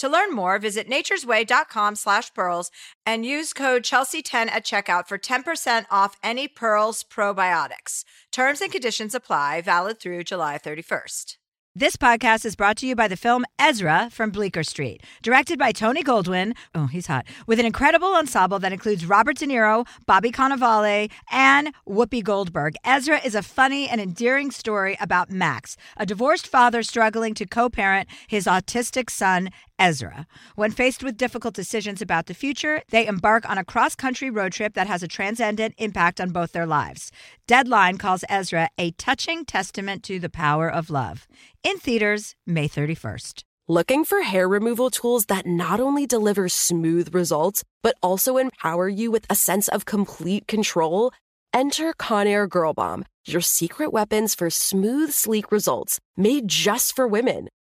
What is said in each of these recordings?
To learn more, visit naturesway.com slash pearls and use code Chelsea10 at checkout for 10% off any Pearls probiotics. Terms and conditions apply, valid through July 31st. This podcast is brought to you by the film Ezra from Bleecker Street, directed by Tony Goldwyn. Oh, he's hot. With an incredible ensemble that includes Robert De Niro, Bobby Cannavale, and Whoopi Goldberg. Ezra is a funny and endearing story about Max, a divorced father struggling to co parent his autistic son, Ezra. When faced with difficult decisions about the future, they embark on a cross country road trip that has a transcendent impact on both their lives. Deadline calls Ezra a touching testament to the power of love. In theaters, May 31st. Looking for hair removal tools that not only deliver smooth results, but also empower you with a sense of complete control? Enter Conair Girl Bomb, your secret weapons for smooth, sleek results made just for women.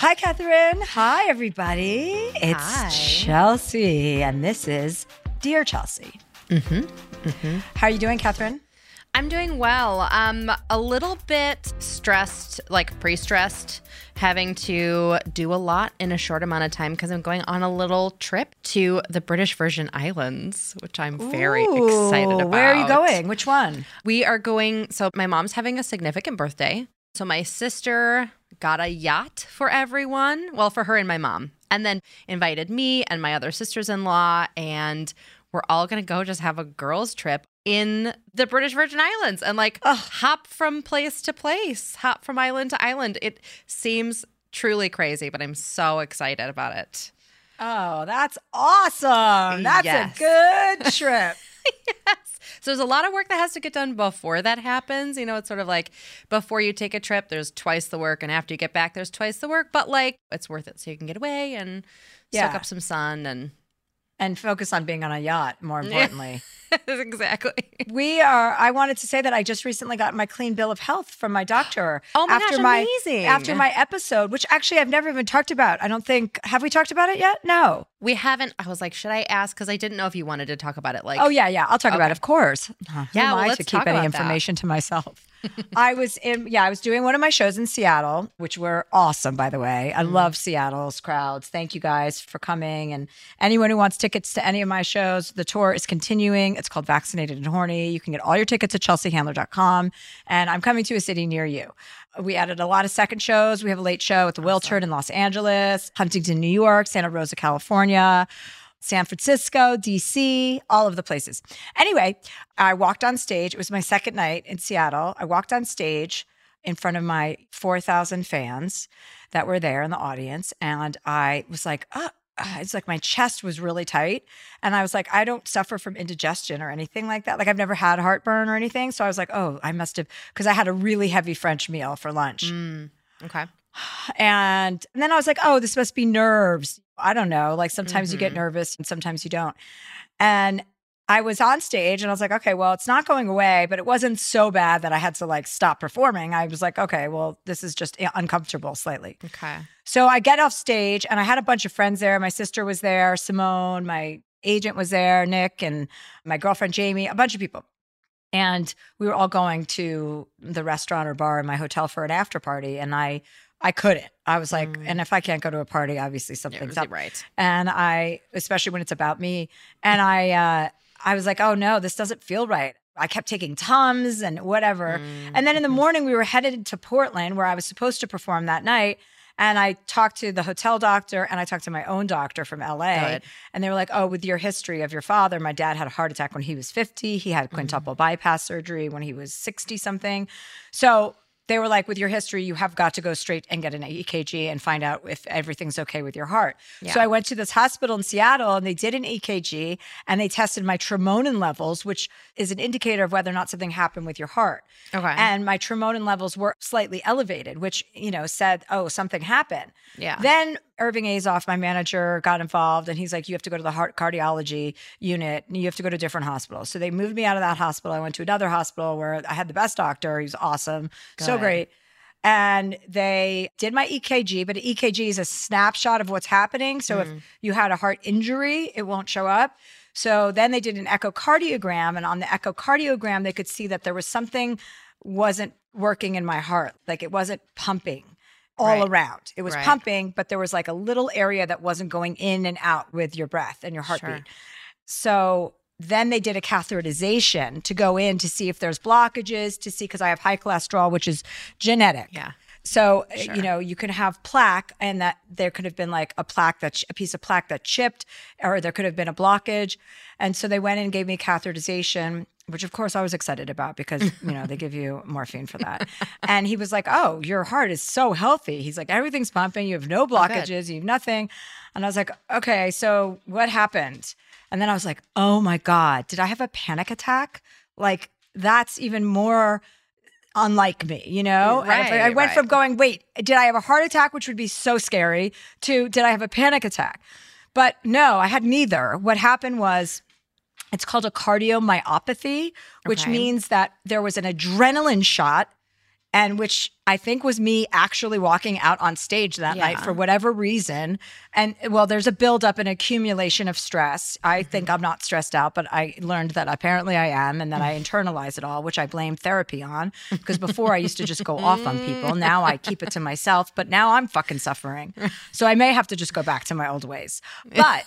Hi, Catherine. Hi, everybody. It's Hi. Chelsea, and this is Dear Chelsea. Mm-hmm. Mm-hmm. How are you doing, Catherine? I'm doing well. Um, a little bit stressed, like pre-stressed, having to do a lot in a short amount of time because I'm going on a little trip to the British Virgin Islands, which I'm very excited about. Where are you going? Which one? We are going. So my mom's having a significant birthday. So my sister got a yacht for everyone. Well, for her and my mom, and then invited me and my other sisters-in-law, and we're all gonna go just have a girls' trip in the British Virgin Islands and like hop from place to place, hop from island to island. It seems truly crazy, but I'm so excited about it. Oh, that's awesome. That's Yes. a good trip. Yes. So there's a lot of work that has to get done before that happens. You know, it's sort of like before you take a trip, there's twice the work, and after you get back, there's twice the work. But like, it's worth it so you can get away and Yeah. soak up some sun and and focus on being on a yacht, more importantly. exactly. We are. I wanted to say that I just recently got my clean bill of health from my doctor. Oh my after gosh, my, amazing. After my episode, which actually I've never even talked about. I don't think have we talked about it yet? No. We haven't. I was like, should I ask? Because I didn't know if you wanted to talk about it. Like, Oh yeah, yeah. I'll talk about it, of course. Huh, who Yeah, am well, I let's to keep any about that. information to myself. I was in. Yeah, I was doing one of my shows in Seattle, which were awesome, by the way. Mm. I love Seattle's crowds. Thank you guys for coming, and anyone who wants tickets to any of my shows, the tour is continuing. It's called Vaccinated and Horny. You can get all your tickets at chelseahandler.com, and I'm coming to a city near you. We added a lot of second shows. We have a late show at the Wiltern in Los Angeles, Huntington, New York, Santa Rosa, California. San Francisco, DC, all of the places. Anyway, I walked on stage. It was my second night in Seattle. I walked on stage in front of my 4,000 fans that were there in the audience. And I was like, oh, it's like my chest was really tight. And I was like, I don't suffer from indigestion or anything like that. Like I've never had heartburn or anything. So I was like, oh, I must have, because I had a really heavy French meal for lunch. Mm, okay. And, and then I was like, oh, this must be nerves. I don't know. Like sometimes you get Mhm. nervous and sometimes you don't. And I was on stage and I was like, okay, well, it's not going away, but it wasn't so bad that I had to like stop performing. I was like, okay, well, this is just uncomfortable slightly. Okay. So I get off stage and I had a bunch of friends there. My sister was there, Simone, my agent was there, Nick, and my girlfriend Jamie, a bunch of people. And we were all going to the restaurant or bar in my hotel for an after party. And I I couldn't. I was like, Mm. and if I can't go to a party, obviously something's you're up. right. And I, especially when it's about me, and I, uh, I was like, oh no, this doesn't feel right. I kept taking Tums and whatever. Mm. And then in the morning, we were headed to Portland where I was supposed to perform that night. And I talked to the hotel doctor and I talked to my own doctor from LA. Good. And they were like, oh, with your history of your father, my dad had a heart attack when he was 50. He had quintuple bypass surgery when he was 60 something. So they were like, with your history, you have got to go straight and get an EKG and find out if everything's okay with your heart. So I went to this hospital in Seattle and they did an EKG and they tested my troponin levels, which is an indicator of whether or not something happened with your heart. Okay. And my troponin levels were slightly elevated, which, you know, said, oh, something happened. yeah. Then Irving Azoff, my manager, got involved and he's like, you have to go to the heart cardiology unit and you have to go to different hospitals. So they moved me out of that hospital. I went to another hospital where I had the best doctor. He was awesome. So great. And they did my EKG, but an EKG is a snapshot of what's happening. So if mm. you had a heart injury, it won't show up. So then they did an echocardiogram, and on the echocardiogram, they could see that there was something wasn't working in my heart, like it wasn't pumping all Right. around. It was Right. pumping, but there was like a little area that wasn't going in and out with your breath and your heartbeat. Sure. So then they did a catheterization to go in to see if there's blockages, to see because I have high cholesterol, which is genetic. Yeah. So uh, Sure. you know you can have plaque, and that there could have been like a plaque that a piece of plaque that chipped, or there could have been a blockage, and so they went in and gave me catheterization, which of course I was excited about because you know they give you morphine for that, and he was like, "Oh, your heart is so healthy." He's like, "Everything's pumping. You have no blockages. You have nothing," and I was like, "Okay, so what happened?" And then I was like, "Oh my god, did I have a panic attack?" Like that's even more unlike me, you know? If I- I went right. from going, wait, did I have a heart attack, which would be so scary, to did I have a panic attack? But no, I had neither. What happened was it's called a cardiomyopathy, which Okay. means that there was an adrenaline shot and which I think was me actually walking out on stage that night for whatever reason. And well, there's a buildup and accumulation of stress. I Mm-hmm. think I'm not stressed out, but I learned that apparently I am, and that I internalize it all, which I blame therapy on. Because before I used to just go off on people. Now I keep it to myself, but now I'm fucking suffering. So I may have to just go back to my old ways. But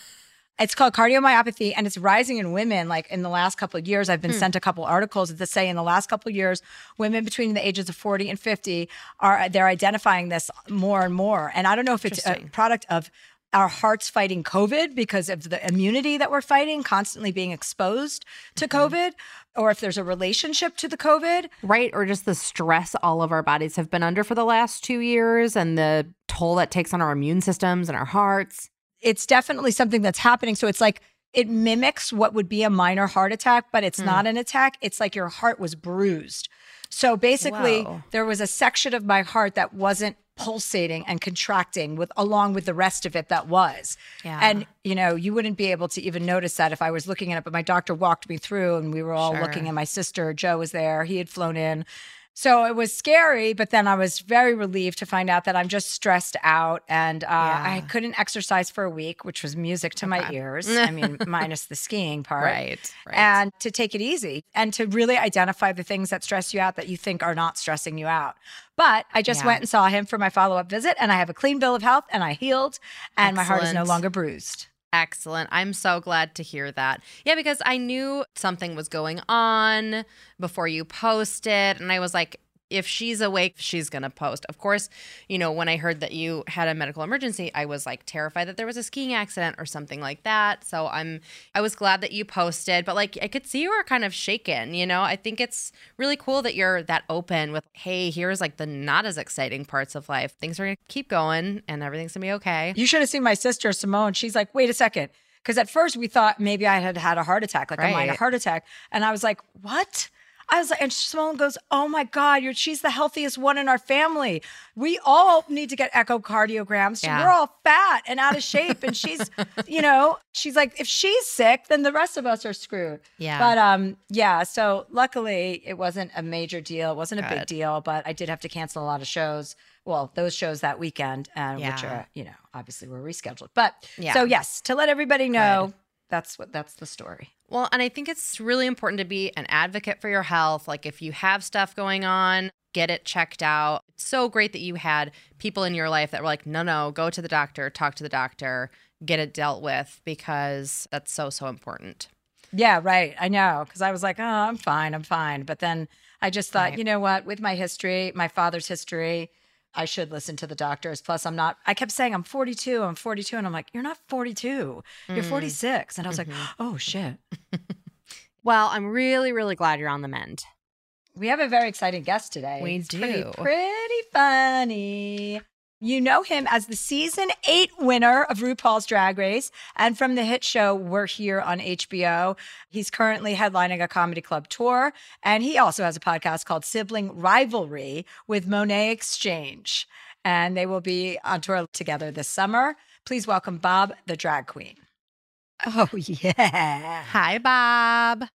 it's called cardiomyopathy and it's rising in women. Like in the last couple of years, Hmm. I've been sent a couple articles that say in the last couple of years, women between the ages of 40 and 50 are they're identifying this more and more. And I don't know if it's a product of our hearts fighting COVID because of the immunity that we're fighting, constantly being exposed to Mm-hmm. COVID, or if there's a relationship to the COVID. right? Or just the stress all of our bodies have been under for the last two years and the toll that takes on our immune systems and our hearts. It's definitely something that's happening. So it's like it mimics what would be a minor heart attack, but it's not hmm. an attack. It's like your heart was bruised. So basically, Whoa. there was a section of my heart that wasn't pulsating and contracting with along with the rest of it that was. Yeah. And you know, you wouldn't be able to even notice that if I was looking at it, but my doctor walked me through and we were all Sure. looking and my sister Joe was there. He had flown in. So it was scary, but then I was very relieved to find out that I'm just stressed out and uh, I couldn't exercise for a week, which was music to my ears. I mean, minus the skiing part. Right. Right. And to take it easy and to really identify the things that stress you out that you think are not stressing you out. But I just Yeah. went and saw him for my follow up visit and I have a clean bill of health and I healed and my heart is no longer bruised. Excellent. I'm so glad to hear that. Yeah, because I knew something was going on before you posted. And I was like, if she's awake, she's going to post. Of course, you know, when I heard that you had a medical emergency, I was like terrified that there was a skiing accident or something like that. So I'm, I was glad that you posted, but like I could see you were kind of shaken, you know? I think it's really cool that you're that open with, hey, here's like the not as exciting parts of life. Things are going to keep going and everything's going to be okay. You should have seen my sister Simone. She's like, wait a second. Because at first we thought maybe I had had a heart attack, like a minor heart attack. And I was like, what? I was, like, and Simone goes, "Oh my God, you're she's the healthiest one in our family. We all need to get echocardiograms. Yeah. We're all fat and out of shape, and she's, you know, she's like, if she's sick, then the rest of us are screwed. Yeah. But um, yeah. So luckily, it wasn't a major deal. It wasn't a big deal, but I did have to cancel a lot of shows. Well, those shows that weekend, and which are, you know, obviously were rescheduled. But Yeah. so yes, to let everybody know, that's what that's the story. Well, and I think it's really important to be an advocate for your health. Like if you have stuff going on, get it checked out. It's so great that you had people in your life that were like, no, no, go to the doctor, talk to the doctor, get it dealt with because that's so, so important. Yeah, right. I know. Cause I was like, oh, I'm fine. I'm fine. But then I just thought, Right. you know what? With my history, my father's history, I should listen to the doctors. Plus, I'm not, I kept saying, I'm 42. I'm 42. And I'm like, you're not 42. You're hmm. 46. And I was like, mm-hmm. oh, shit. Well, I'm really, really glad you're on the mend. We have a very exciting guest today. We Pretty, do. pretty funny. You know him as the season eight winner of RuPaul's Drag Race and from the hit show We're Here on HBO. He's currently headlining a comedy club tour, and he also has a podcast called Sibling Rivalry with Monét X Change. And they will be on tour together this summer. Please welcome Bob, the drag queen. Oh, yeah. Hi, Bob.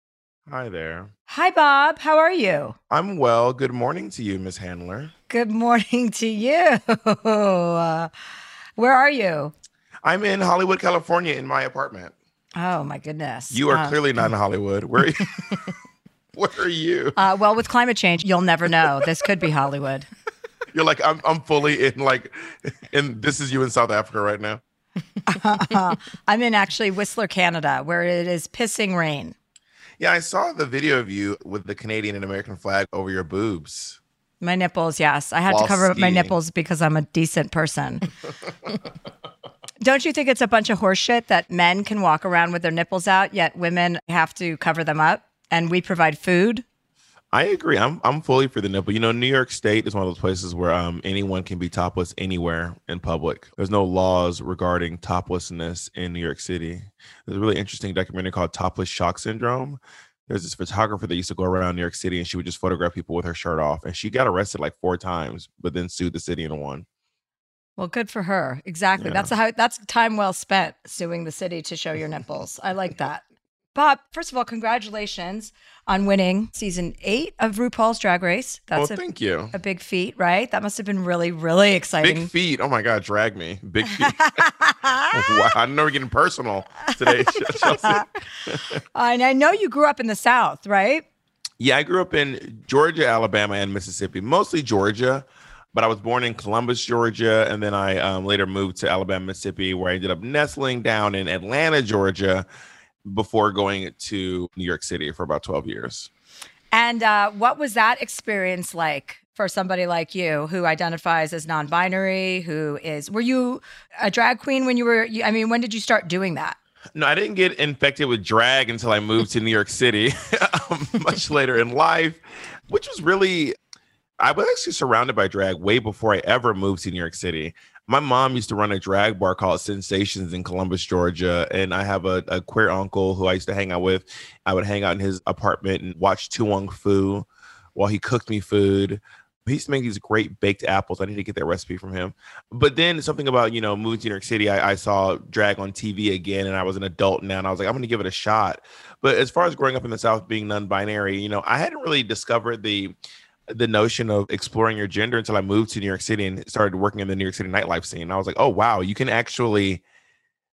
Hi there. Hi, Bob. How are you? I'm well. Good morning to you, Miss Handler. Good morning to you. Uh, where are you? I'm in Hollywood, California, in my apartment. Oh my goodness. You are Uh, clearly not in Hollywood. Where? where are you? Uh, well, with climate change, you'll never know. This could be Hollywood. You're like I'm. I'm fully in like, and this is you in South Africa right now. I'm in actually Whistler, Canada, where it is pissing rain. Yeah, I saw the video of you with the Canadian and American flag over your boobs. My nipples, yes. I had to cover up my skiing. nipples because I'm a decent person. Don't you think it's a bunch of horseshit that men can walk around with their nipples out, yet women have to cover them up and we provide food? I agree. I'm I'm fully for the nipple. You know, New York State is one of those places where um anyone can be topless anywhere in public. There's no laws regarding toplessness in New York City. There's a really interesting documentary called Topless Shock Syndrome. There's this photographer that used to go around New York City and she would just photograph people with her shirt off. And she got arrested like four times, but then sued the city and won. Well, good for her. Exactly. Yeah. That's how that's time well spent suing the city to show your nipples. I like that. Bob, first of all, congratulations on winning season eight of RuPaul's Drag Race. That's well, a, thank you. a big feat, right? That must have been really, really exciting. Big feet. Oh my God, drag me. Big feet. wow. I know we're getting personal today. And I know you grew up in the South, right? Yeah, I grew up in Georgia, Alabama, and Mississippi, mostly Georgia. But I was born in Columbus, Georgia, and then I um, later moved to Alabama, Mississippi, where I ended up nestling down in Atlanta, Georgia, before going to New York City for about 12 years. And uh, what was that experience like for somebody like you who identifies as non-binary? Who is? Were you a drag queen when you were? I mean, when did you start doing that? No, I didn't get infected with drag until I moved to New York City um, much later in life, which was really, I was actually surrounded by drag way before I ever moved to New York City. My mom used to run a drag bar called Sensations in Columbus, Georgia. And I have a, a queer uncle who I used to hang out with. I would hang out in his apartment and watch To Wong Foo while he cooked me food. He used to make these great baked apples. I need to get that recipe from him. But then something about, you know, moving to New York City, I, I saw drag on TV again and I was an adult now and I was like, I'm going to give it a shot. But as far as growing up in the South being non binary, you know, I hadn't really discovered the the notion of exploring your gender until I moved to New York City and started working in the New York City nightlife scene. I was like, oh wow, you can actually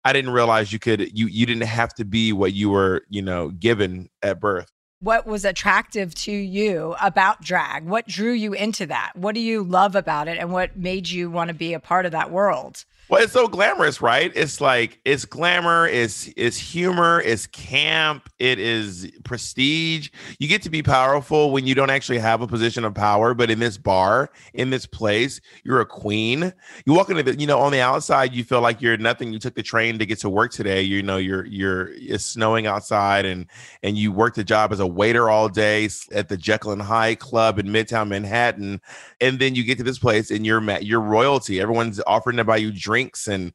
I didn't realize you could you you didn't have to be what you were, you know, given at birth. What was attractive to you about drag? What drew you into that? What do you love about it, and what made you want to be a part of that world? Well, it's so glamorous, right? It's like it's glamour, it's it's humor, it's camp, it is prestige. You get to be powerful when you don't actually have a position of power, but in this bar, in this place, you're a queen. You walk into the, you know, on the outside, you feel like you're nothing. You took the train to get to work today. You know, you're you're it's snowing outside, and and you worked a job as a waiter all day at the Jekyll and Hyde Club in Midtown Manhattan, and then you get to this place and you're you're royalty. Everyone's offering to buy you drinks, and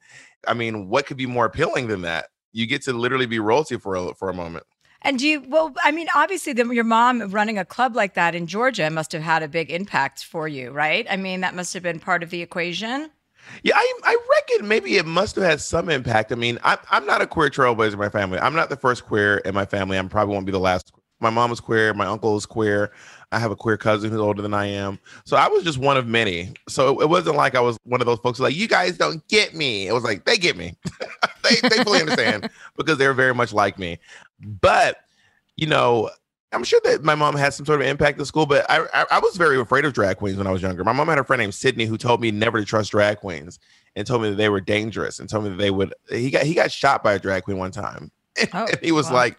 I mean, what could be more appealing than that? You get to literally be royalty for a, for a moment. And do you, well, I mean, obviously, the, your mom running a club like that in Georgia must have had a big impact for you, right? I mean, that must have been part of the equation. Yeah, I, I reckon maybe it must have had some impact. I mean, I, I'm not a queer trailblazer in my family. I'm not the first queer in my family. I'm probably won't be the last. My mom is queer. My uncle is queer. I have a queer cousin who's older than I am. So I was just one of many. So it wasn't like I was one of those folks like, you guys don't get me. It was like, they get me. they, they fully understand because they're very much like me. But, you know, I'm sure that my mom had some sort of impact in school, but I, I, I was very afraid of drag queens when I was younger. My mom had a friend named Sydney who told me never to trust drag queens and told me that they were dangerous and told me that they would he got he got shot by a drag queen one time. Oh, and he was wow. like,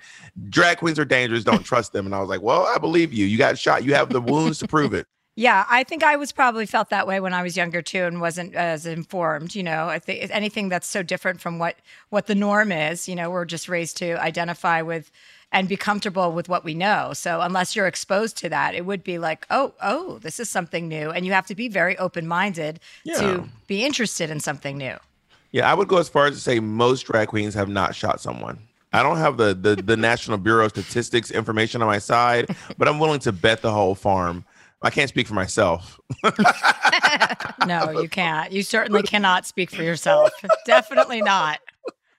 drag queens are dangerous. Don't trust them. And I was like, well, I believe you. You got shot. You have the wounds to prove it. Yeah, I think I was probably felt that way when I was younger too, and wasn't as informed. You know, I think anything that's so different from what what the norm is. You know, we're just raised to identify with and be comfortable with what we know. So unless you're exposed to that, it would be like, oh, oh, this is something new, and you have to be very open minded yeah. to be interested in something new. Yeah, I would go as far as to say most drag queens have not shot someone. I don't have the, the the National Bureau of Statistics information on my side, but I'm willing to bet the whole farm. I can't speak for myself. no, you can't. You certainly cannot speak for yourself. Definitely not.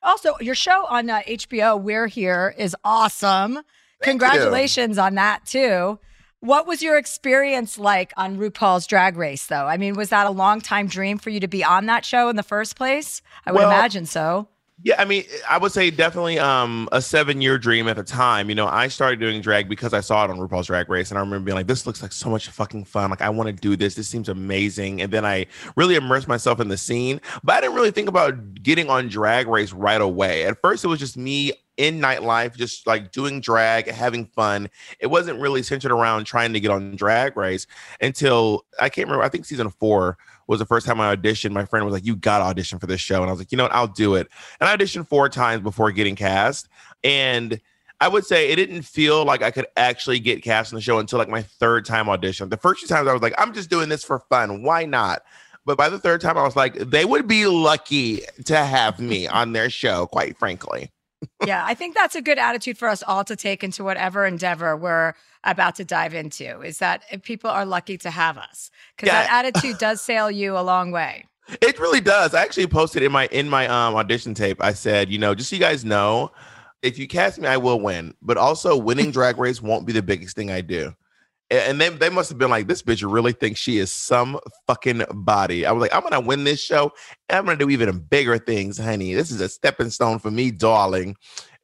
Also, your show on uh, HBO, We're Here, is awesome. Congratulations on that too. What was your experience like on RuPaul's Drag Race, though? I mean, was that a long time dream for you to be on that show in the first place? I would well, imagine so. Yeah, I mean, I would say definitely um, a seven year dream at the time. You know, I started doing drag because I saw it on RuPaul's Drag Race, and I remember being like, "This looks like so much fucking fun! Like, I want to do this. This seems amazing." And then I really immersed myself in the scene, but I didn't really think about getting on Drag Race right away. At first, it was just me in nightlife, just like doing drag, having fun. It wasn't really centered around trying to get on Drag Race until I can't remember. I think season four was the first time I auditioned. My friend was like, "You got to audition for this show," and I was like, "You know what? I'll do it." And I auditioned four times before getting cast, and I would say it didn't feel like I could actually get cast in the show until like my third time audition. The first two times I was like, "I'm just doing this for fun. Why not?" But by the third time, I was like, they would be lucky to have me on their show, quite frankly yeah, I think that's a good attitude for us all to take into whatever endeavor we're about to dive into. Is that people are lucky to have us because yeah. that attitude does sail you a long way. It really does. I actually posted in my in my um, audition tape. I said, you know, just so you guys know, if you cast me, I will win. But also, winning Drag Race won't be the biggest thing I do and they, they must have been like, this bitch really thinks she is some fucking body. I was like, I'm gonna win this show. and I'm gonna do even bigger things, honey. This is a stepping stone for me, darling.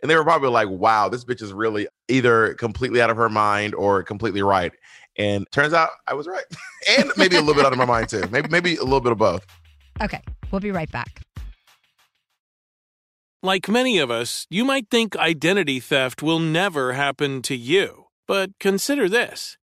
And they were probably like, wow, this bitch is really either completely out of her mind or completely right. And turns out I was right. and maybe a little bit out of my mind too. Maybe maybe a little bit of both. Okay. We'll be right back. Like many of us, you might think identity theft will never happen to you. But consider this.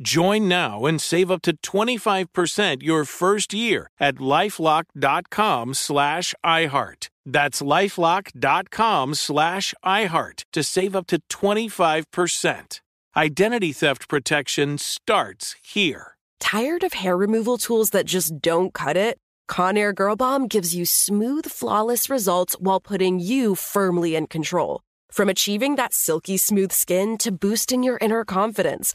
Join now and save up to 25% your first year at lifelock.com slash iHeart. That's lifelock.com slash iHeart to save up to 25%. Identity theft protection starts here. Tired of hair removal tools that just don't cut it? Conair Girl Bomb gives you smooth, flawless results while putting you firmly in control. From achieving that silky smooth skin to boosting your inner confidence.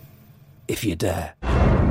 if you dare.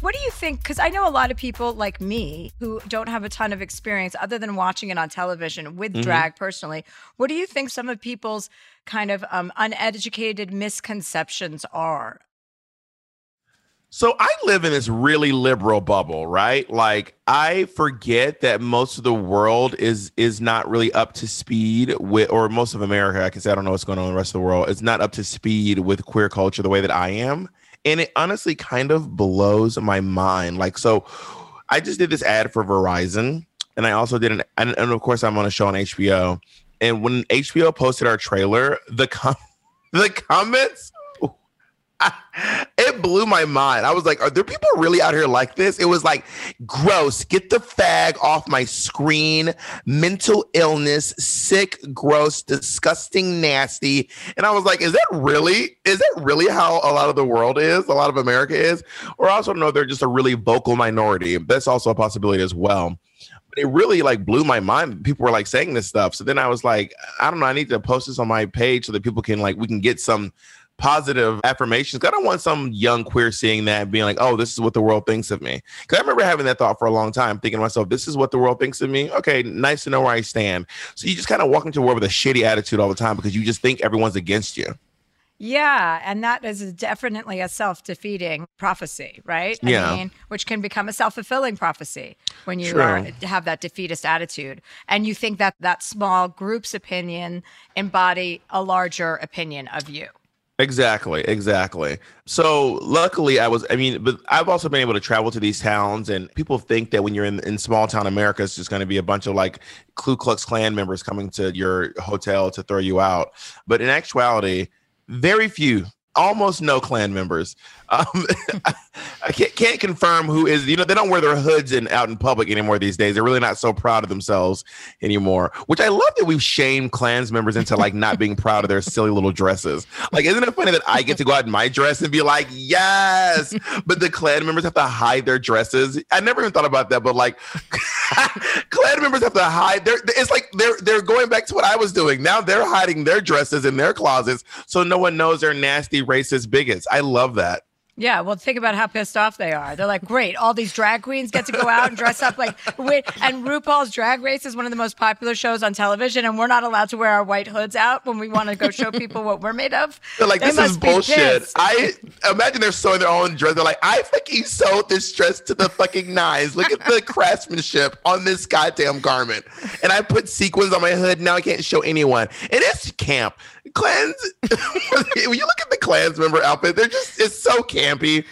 What do you think? Because I know a lot of people like me who don't have a ton of experience other than watching it on television with Mhm. drag personally. What do you think some of people's kind of um, uneducated misconceptions are? So I live in this really liberal bubble, right? Like I forget that most of the world is is not really up to speed with or most of America, I can say I don't know what's going on in the rest of the world. It's not up to speed with queer culture the way that I am. And it honestly kind of blows my mind. Like so I just did this ad for Verizon and I also did an and, and of course I'm on a show on HBO. And when HBO posted our trailer, the com- the comments it blew my mind. I was like, are there people really out here like this? It was like, gross, get the fag off my screen, mental illness, sick, gross, disgusting, nasty. And I was like, is that really, is that really how a lot of the world is? A lot of America is? Or I also know they're just a really vocal minority. That's also a possibility as well. But it really like blew my mind. People were like saying this stuff. So then I was like, I don't know, I need to post this on my page so that people can like, we can get some positive affirmations. I don't want some young queer seeing that and being like, oh, this is what the world thinks of me. Because I remember having that thought for a long time, thinking to myself, this is what the world thinks of me. Okay, nice to know where I stand. So you just kind of walk into a world with a shitty attitude all the time because you just think everyone's against you. Yeah, and that is definitely a self-defeating prophecy, right? Yeah. I mean, which can become a self-fulfilling prophecy when you are, uh, have that defeatist attitude, and you think that that small group's opinion embody a larger opinion of you. Exactly, exactly. So luckily I was I mean, but I've also been able to travel to these towns and people think that when you're in, in small town America, it's just gonna be a bunch of like Ku Klux Klan members coming to your hotel to throw you out. But in actuality, very few almost no Klan members. Um, I, can't, can't, confirm who is. You know, they don't wear their hoods in out in public anymore these days. They're really not so proud of themselves anymore. Which I love that we've shamed Klans members into like not being proud of their silly little dresses. Like, isn't it funny that I get to go out in my dress and be like, yes, but the Klan members have to hide their dresses. I never even thought about that, but like, Klan members have to hide. They're, it's like they're they're going back to what I was doing. Now they're hiding their dresses in their closets so no one knows they're nasty racist bigots. I love that. Yeah, well, think about how pissed off they are. They're like, great, all these drag queens get to go out and dress up like, and RuPaul's Drag Race is one of the most popular shows on television, and we're not allowed to wear our white hoods out when we want to go show people what we're made of. They're like, they this is bullshit. I imagine they're sewing their own dress. They're like, I fucking sewed this dress to the fucking nines. Look at the craftsmanship on this goddamn garment, and I put sequins on my hood. Now I can't show anyone, and it's camp Klans when you look at the Klans member outfit they're just it's so campy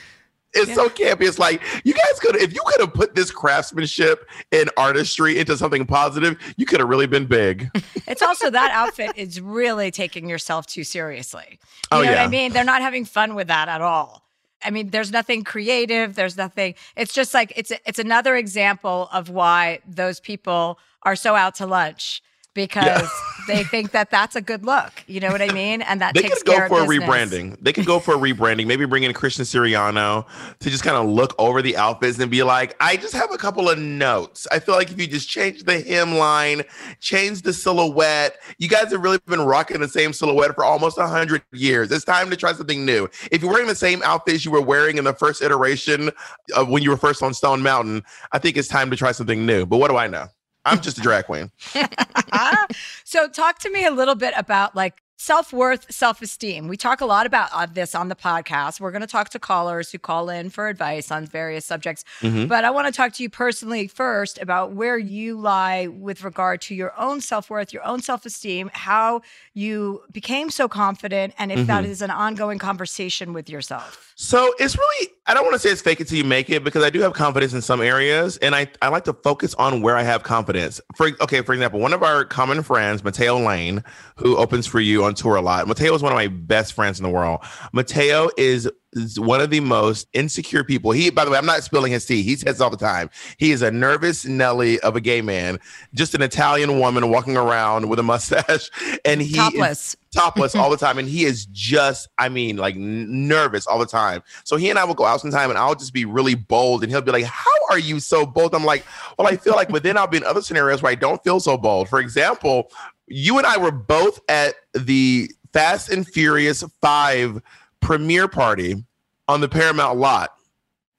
it's yeah. so campy it's like you guys could if you could have put this craftsmanship and artistry into something positive you could have really been big it's also that outfit is really taking yourself too seriously you oh, know yeah. what i mean they're not having fun with that at all I mean, there's nothing creative. There's nothing. It's just like it's it's another example of why those people are so out to lunch because yeah. they think that that's a good look. You know what I mean? And that they takes could go for a rebranding. They could go for a rebranding. Maybe bring in Christian Siriano to just kind of look over the outfits and be like, I just have a couple of notes. I feel like if you just change the hemline, change the silhouette, you guys have really been rocking the same silhouette for almost hundred years. It's time to try something new. If you're wearing the same outfits you were wearing in the first iteration of when you were first on Stone Mountain, I think it's time to try something new. But what do I know? I'm just a drag queen. Ah, so talk to me a little bit about like self worth, self esteem. We talk a lot about uh, this on the podcast. We're going to talk to callers who call in for advice on various subjects. Mm-hmm. But I want to talk to you personally first about where you lie with regard to your own self worth, your own self esteem, how you became so confident, and if mm-hmm. that is an ongoing conversation with yourself. So it's really, I don't want to say it's fake it till you make it because I do have confidence in some areas and I, I like to focus on where I have confidence. For okay, for example, one of our common friends, Matteo Lane, who opens for you on tour a lot. Matteo is one of my best friends in the world. Matteo is is one of the most insecure people. He, by the way, I'm not spilling his tea. He says all the time. He is a nervous Nelly of a gay man, just an Italian woman walking around with a mustache, and he topless, topless all the time. And he is just, I mean, like nervous all the time. So he and I will go out sometime, and I'll just be really bold, and he'll be like, "How are you so bold?" I'm like, "Well, I feel like," but then I'll be in other scenarios where I don't feel so bold. For example, you and I were both at the Fast and Furious Five premiere party on the Paramount lot.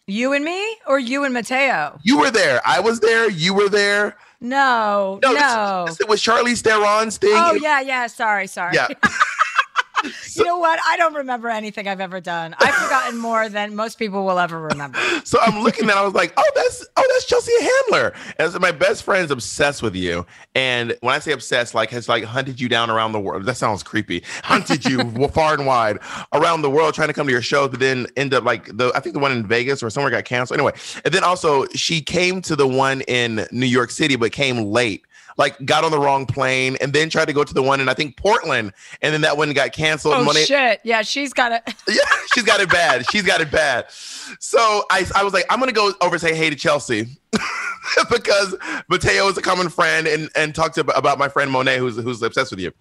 You and me, or you and Matteo? You were there. I was there. You were there. No, no. no. This, this, it was Charlize Theron's thing. Oh yeah, yeah. Sorry, sorry. Yeah. you know what? I don't remember anything I've ever done. I've forgotten more than most people will ever remember. So I'm looking at, I was like, oh, that's oh, that's Chelsea Handler. And so my best friend's obsessed with you. And when I say obsessed, like has like hunted you down around the world. That sounds creepy. Hunted you far and wide around the world trying to come to your show, but then end up like the I think the one in Vegas or somewhere got canceled. Anyway, and then also she came to the one in New York City, but came late like got on the wrong plane and then tried to go to the one in I think Portland, and then that one got canceled. Oh shit! Yeah, she's got it. yeah, she's got it bad. She's got it bad. So I, I was like, I'm gonna go over and say hey to Chelsea. because Matteo is a common friend and and talked about my friend Monet who's who's obsessed with you.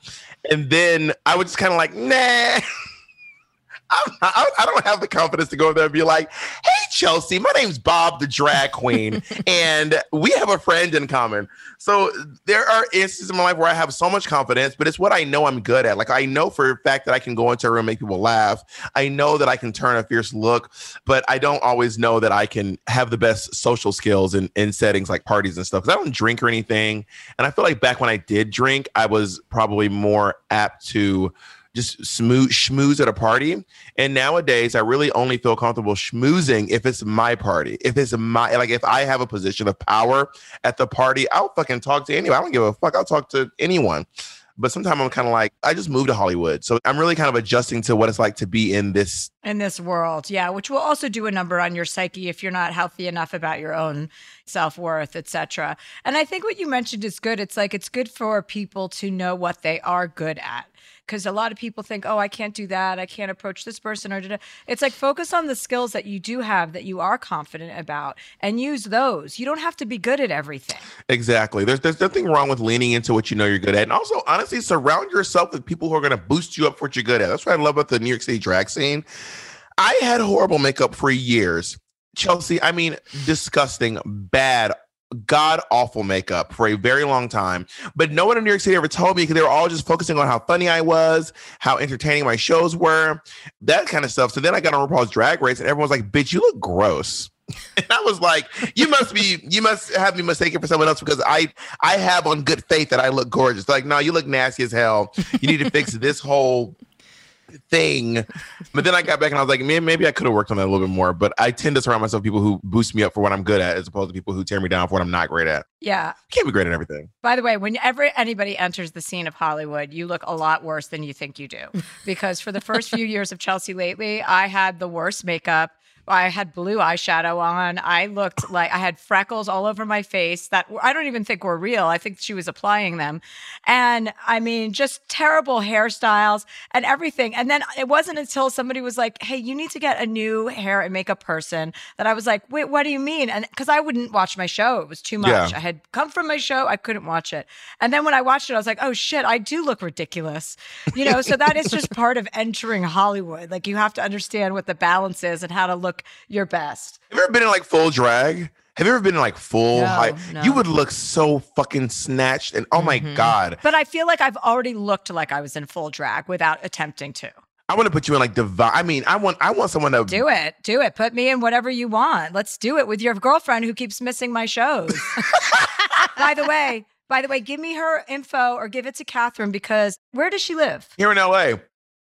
And then I was just kind of like, nah. I, I, don't have the confidence to go there and be like, "Hey, Chelsea, my name's Bob, the drag queen, and we have a friend in common." So there are instances in my life where I have so much confidence, but it's what I know I'm good at. Like I know for a fact that I can go into a room and make people laugh. I know that I can turn a fierce look, but I don't always know that I can have the best social skills in, in settings like parties and stuff. Because I don't drink or anything, and I feel like back when I did drink, I was probably more apt to just smooth schmooze at a party. And nowadays, I really only feel comfortable schmoozing if it's my party. If it's my like, if I have a position of power at the party, I'll fucking talk to anyone. I don't give a fuck. I'll talk to anyone. But sometimes I'm kind of like, I just moved to Hollywood. So I'm really kind of adjusting to what it's like to be in this in this world. Yeah, which will also do a number on your psyche if you're not healthy enough about your own self-worth, etc. And I think what you mentioned is good. It's like it's good for people to know what they are good at because a lot of people think, "Oh, I can't do that. I can't approach this person." Or da-da." it's like focus on the skills that you do have that you are confident about and use those. You don't have to be good at everything. Exactly. There's there's nothing wrong with leaning into what you know you're good at, and also honestly surround yourself with people who are going to boost you up for what you're good at. That's what I love about the New York City drag scene. I had horrible makeup for years. Chelsea, I mean, disgusting, bad, god awful makeup for a very long time. But no one in New York City ever told me because they were all just focusing on how funny I was, how entertaining my shows were, that kind of stuff. So then I got on RuPaul's Drag Race, and everyone's like, "Bitch, you look gross." And I was like, "You must be, you must have me mistaken for someone else because I, I have on good faith that I look gorgeous." Like, no, you look nasty as hell. You need to fix this whole thing. But then I got back and I was like, man, maybe I could have worked on that a little bit more. But I tend to surround myself with people who boost me up for what I'm good at, as opposed to people who tear me down for what I'm not great at. Yeah. You can't be great at everything. By the way, whenever anybody enters the scene of Hollywood, you look a lot worse than you think you do. Because for the first few years of Chelsea Lately, I had the worst makeup. I had blue eyeshadow on. I looked like I had freckles all over my face that I don't even think were real. I think she was applying them. And I mean, just terrible hairstyles and everything. And then it wasn't until somebody was like, hey, you need to get a new hair and makeup person that I was like, wait, what do you mean? And because I wouldn't watch my show, it was too much. Yeah. I had come from my show, I couldn't watch it. And then when I watched it, I was like, oh shit, I do look ridiculous. You know, so that is just part of entering Hollywood. Like you have to understand what the balance is and how to look your best. Have you ever been in like full drag? Have you ever been in like full No, high? no. You would look so fucking snatched. And oh my mm-hmm. God. But I feel like I've already looked like I was in full drag without attempting to. I want to put you in like divine. I mean, I want I want someone to Do it. Do it. Put me in whatever you want. Let's do it with your girlfriend who keeps missing my shows. by the way, by the way, give me her info or give it to Catherine because where does she live? here in LA.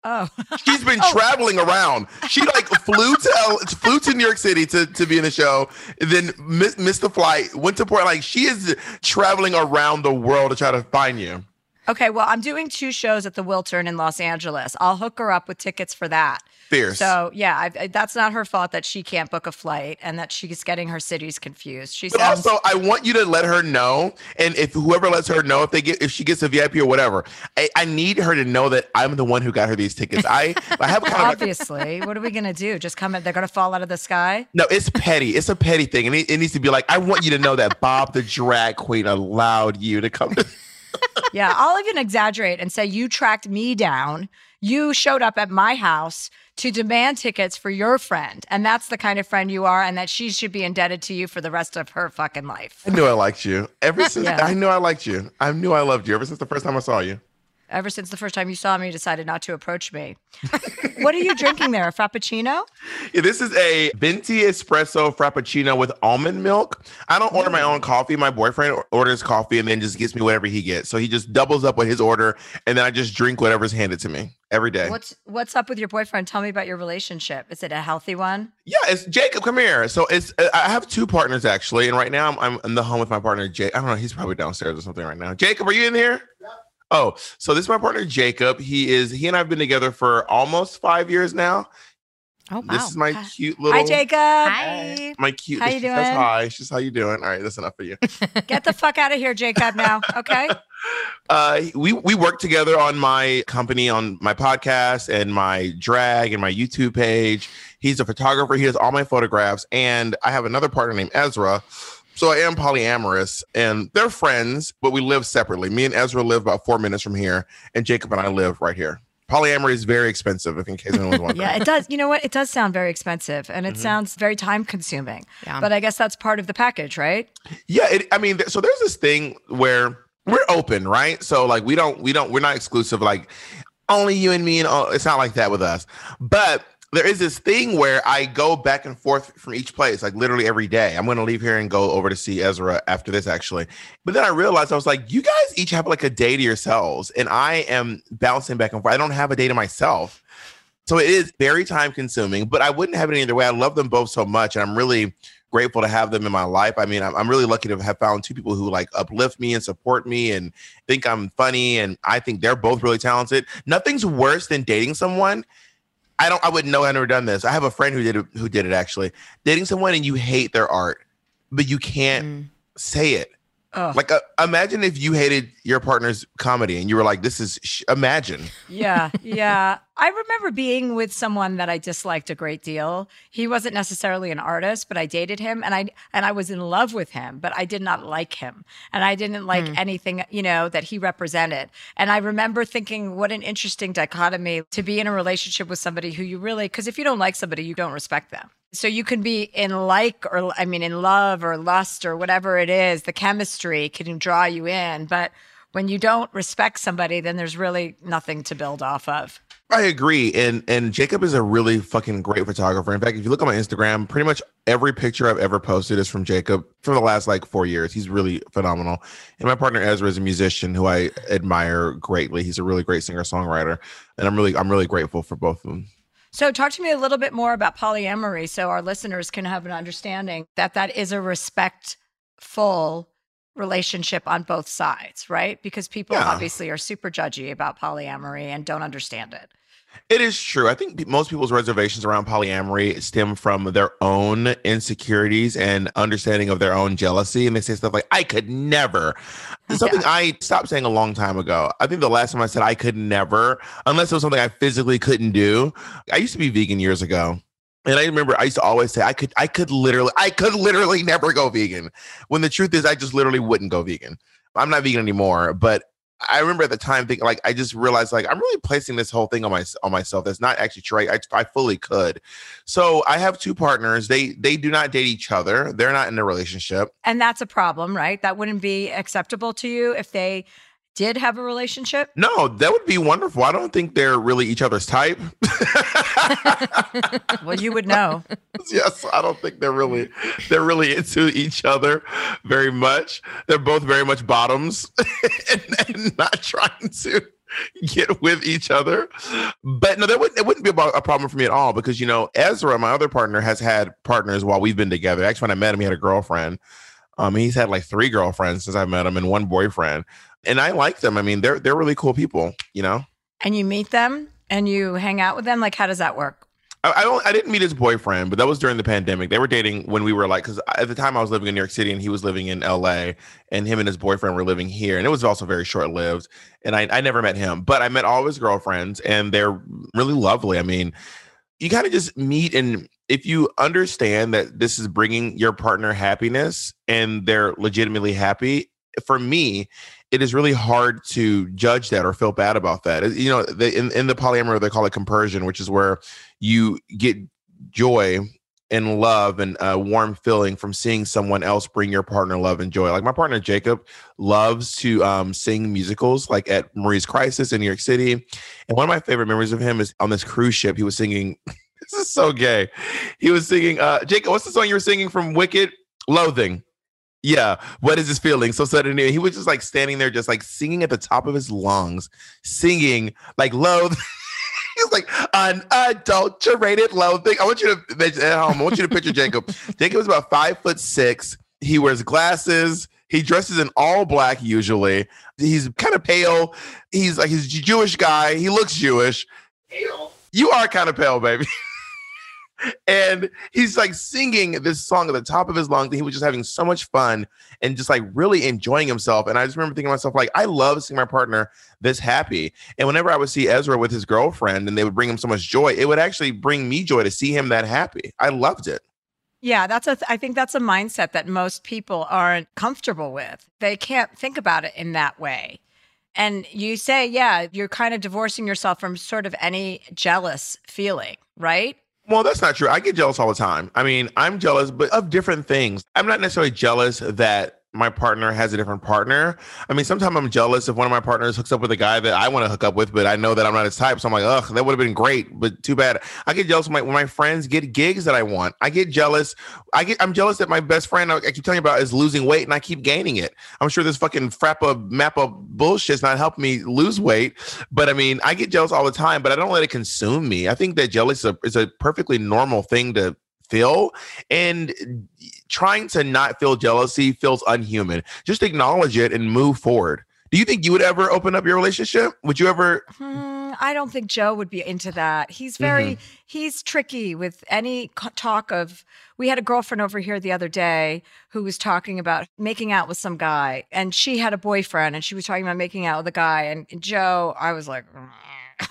Oh, She's been oh. traveling around. She like flew to L- flew to New York City to, to be in the show, then miss, missed the flight. Went to Port. Like she is traveling around the world to try to find you. Okay. Well, I'm doing two shows at the Wiltern in Los Angeles. I'll hook her up with tickets for that. Fierce. So yeah, I, I- that's not her fault that she can't book a flight and that she's getting her cities confused. She But sounds also, I want you to let her know, and if whoever lets her know if they get if she gets a VIP or whatever, I, I need her to know that I'm the one who got her these tickets. I I have kind of like, obviously. what are we gonna do? Just come in? They're gonna fall out of the sky? no, it's petty. It's a petty thing, and it, it needs to be like I want you to know that Bob the drag queen allowed you to come. to Yeah, I'll even exaggerate and say you tracked me down. You showed up at my house to demand tickets for your friend, and that's the kind of friend you are, and that she should be indebted to you for the rest of her fucking life. I knew I liked you ever since. Yeah. I knew I liked you. I knew I loved you ever since the first time I saw you. Ever since the first time you saw me, you decided not to approach me. what are you drinking there? A frappuccino? Yeah, this is a venti espresso frappuccino with almond milk. I don't order my own coffee. My boyfriend orders coffee and then just gets me whatever he gets. So he just doubles up with his order, and then I just drink whatever's handed to me every day. What's what's up with your boyfriend? Tell me about your relationship. Is it a healthy one? Yeah, it's Jacob. Come here. So it's uh, I have two partners actually, and right now I'm, I'm in the home with my partner Jake. I don't know. He's probably downstairs or something right now. Jacob, are you in here? Oh, so this is my partner Jacob. He is. He and I've been together for almost five years now. Oh, wow. This is my cute little. Hi, Jacob. Hi. My cute. How you she says doing? hi. She's how you doing? All right, that's enough for you. Get the fuck out of here, Jacob. Now, okay? uh, we we work together on my company, on my podcast, and my drag and my YouTube page. He's a photographer. He does all my photographs, and I have another partner named Ezra. So I am polyamorous, and they're friends, but we live separately. Me and Ezra live about four minutes from here, and Jacob and I live right here. Polyamory is very expensive, if in case anyone's wondering. Yeah, it does. You know what? It does sound very expensive and it Mhm. sounds very time consuming. Yeah. But I guess that's part of the package, right? Yeah, it, I mean, th- so there's this thing where we're open, right? So like we don't we don't we're not exclusive like only you and me and all, it's not like that with us. But there is this thing where I go back and forth from each place, like literally every day. I'm going to leave here and go over to see Ezra after this, actually. But then I realized I was like, you guys each have like a day to yourselves, and I am bouncing back and forth. I don't have a day to myself. So it is very time consuming, but I wouldn't have it any other way. I love them both so much, and I'm really grateful to have them in my life. I mean, I'm, I'm really lucky to have found two people who like uplift me and support me and think I'm funny, and I think they're both really talented. Nothing's worse than dating someone I don't. I wouldn't know. I never done this. I have a friend who did it. Who did it actually? Dating someone and you hate their art, but you can't Mm. say it. Ugh. Like, uh, imagine if you hated your partner's comedy and you were like, "This is." Sh-. Imagine. yeah, yeah. I remember being with someone that I disliked a great deal. He wasn't necessarily an artist, but I dated him and I and I was in love with him, but I did not like him. And I didn't like anything, you know, that he represented. And I remember thinking what an interesting dichotomy to be in a relationship with somebody who you really cuz if you don't like somebody, you don't respect them. So you can be in like or I mean in love or lust or whatever it is, the chemistry can draw you in, but when you don't respect somebody, then there's really nothing to build off of. I agree, and and Jacob is a really fucking great photographer. In fact, if you look on my Instagram, pretty much every picture I've ever posted is from Jacob for the last like four years. He's really phenomenal. And my partner Ezra is a musician who I admire greatly. He's a really great singer songwriter, and I'm really I'm really grateful for both of them. So, talk to me a little bit more about polyamory so our listeners can have an understanding that that is a respectful relationship on both sides, right? Because people Yeah. obviously are super judgy about polyamory and don't understand it. It is true. I think most people's reservations around polyamory stem from their own insecurities and understanding of their own jealousy. And they say stuff like, I could never. It's something I stopped saying a long time ago. I think the last time I said I could never, unless it was something I physically couldn't do. I used to be vegan years ago. And I remember I used to always say I could I could literally I could literally never go vegan. When the truth is I just literally wouldn't go vegan. I'm not vegan anymore, but I remember at the time thinking like I just realized like I'm really placing this whole thing on my on myself. That's not actually true. I, I fully could. So I have two partners. They they do not date each other. They're not in a relationship. And that's a problem, right? That wouldn't be acceptable to you if they did have a relationship. No, that would be wonderful. I don't think they're really each other's type. Well, you would know. yes, I don't think they're really they're really into each other very much. They're both very much bottoms and, and not trying to get with each other. But no, that wouldn't it wouldn't be about a problem for me at all because you know Ezra, my other partner, has had partners while we've been together. Actually, when I met him, he had a girlfriend. Um, he's had like three girlfriends since I met him and one boyfriend, and I like them. I mean, they're they're really cool people. You know. And you meet them and you hang out with them. Like, how does that work? I, I. I didn't meet his boyfriend, but that was during the pandemic. They were dating when we were like, because at the time I was living in New York City and he was living in L.A. and him and his boyfriend were living here, and it was also very short lived. And I, I never met him, but I met all of his girlfriends, and they're really lovely. I mean, you kind of just meet, and if you understand that this is bringing your partner happiness, and they're legitimately happy, for me, it is really hard to judge that or feel bad about that. You know, the, in in the polyamory they call it compersion, which is where you get joy and love and a warm feeling from seeing someone else bring your partner love and joy. Like my partner Jacob loves to um, sing musicals, like at Marie's Crisis in New York City. And one of my favorite memories of him is on this cruise ship. He was singing. this is so gay. He was singing. Uh, Jacob, what's the song you were singing from Wicked? Loathing. Yeah. What is his feeling? So suddenly he was just like standing there, just like singing at the top of his lungs, singing like loathe. He's like unadulterated loathing. I want you to imagine at home. I want you to picture Jacob. Jacob is about five foot six. He wears glasses. He dresses in all black usually. He's kind of pale. He's like he's a Jewish guy. He looks Jewish. Pale. You are kind of pale, baby. and he's like singing this song at the top of his lungs. And he was just having so much fun and just like really enjoying himself. And I just remember thinking to myself, like, I love seeing my partner this happy. And whenever I would see Ezra with his girlfriend and they would bring him so much joy, it would actually bring me joy to see him that happy. I loved it. Yeah, that's a. Th- I think that's a mindset that most people aren't comfortable with. They can't think about it in that way. And you say, yeah, you're kind of divorcing yourself from sort of any jealous feeling, right? Well, that's not true. I get jealous all the time. I mean, I'm jealous, but of different things. I'm not necessarily jealous that my partner has a different partner. I mean, sometimes I'm jealous if one of my partners hooks up with a guy that I want to hook up with, but I know that I'm not his type. So I'm like, ugh, that would have been great, but too bad. I get jealous when my, when my friends get gigs that I want. I get jealous. I get I'm jealous that my best friend I keep telling you about is losing weight and I keep gaining it. I'm sure this fucking frappa mappa bullshit's not helping me lose weight. But I mean, I get jealous all the time, but I don't let it consume me. I think that jealousy is a, is a perfectly normal thing to feel and trying to not feel jealousy feels unhuman just acknowledge it and move forward do you think you would ever open up your relationship would you ever Hmm, I don't think Joe would be into that. He's very, he's tricky with any talk of. We had a girlfriend over here the other day who was talking about making out with some guy, and she had a boyfriend, and she was talking about making out with a guy. And Joe, I was like,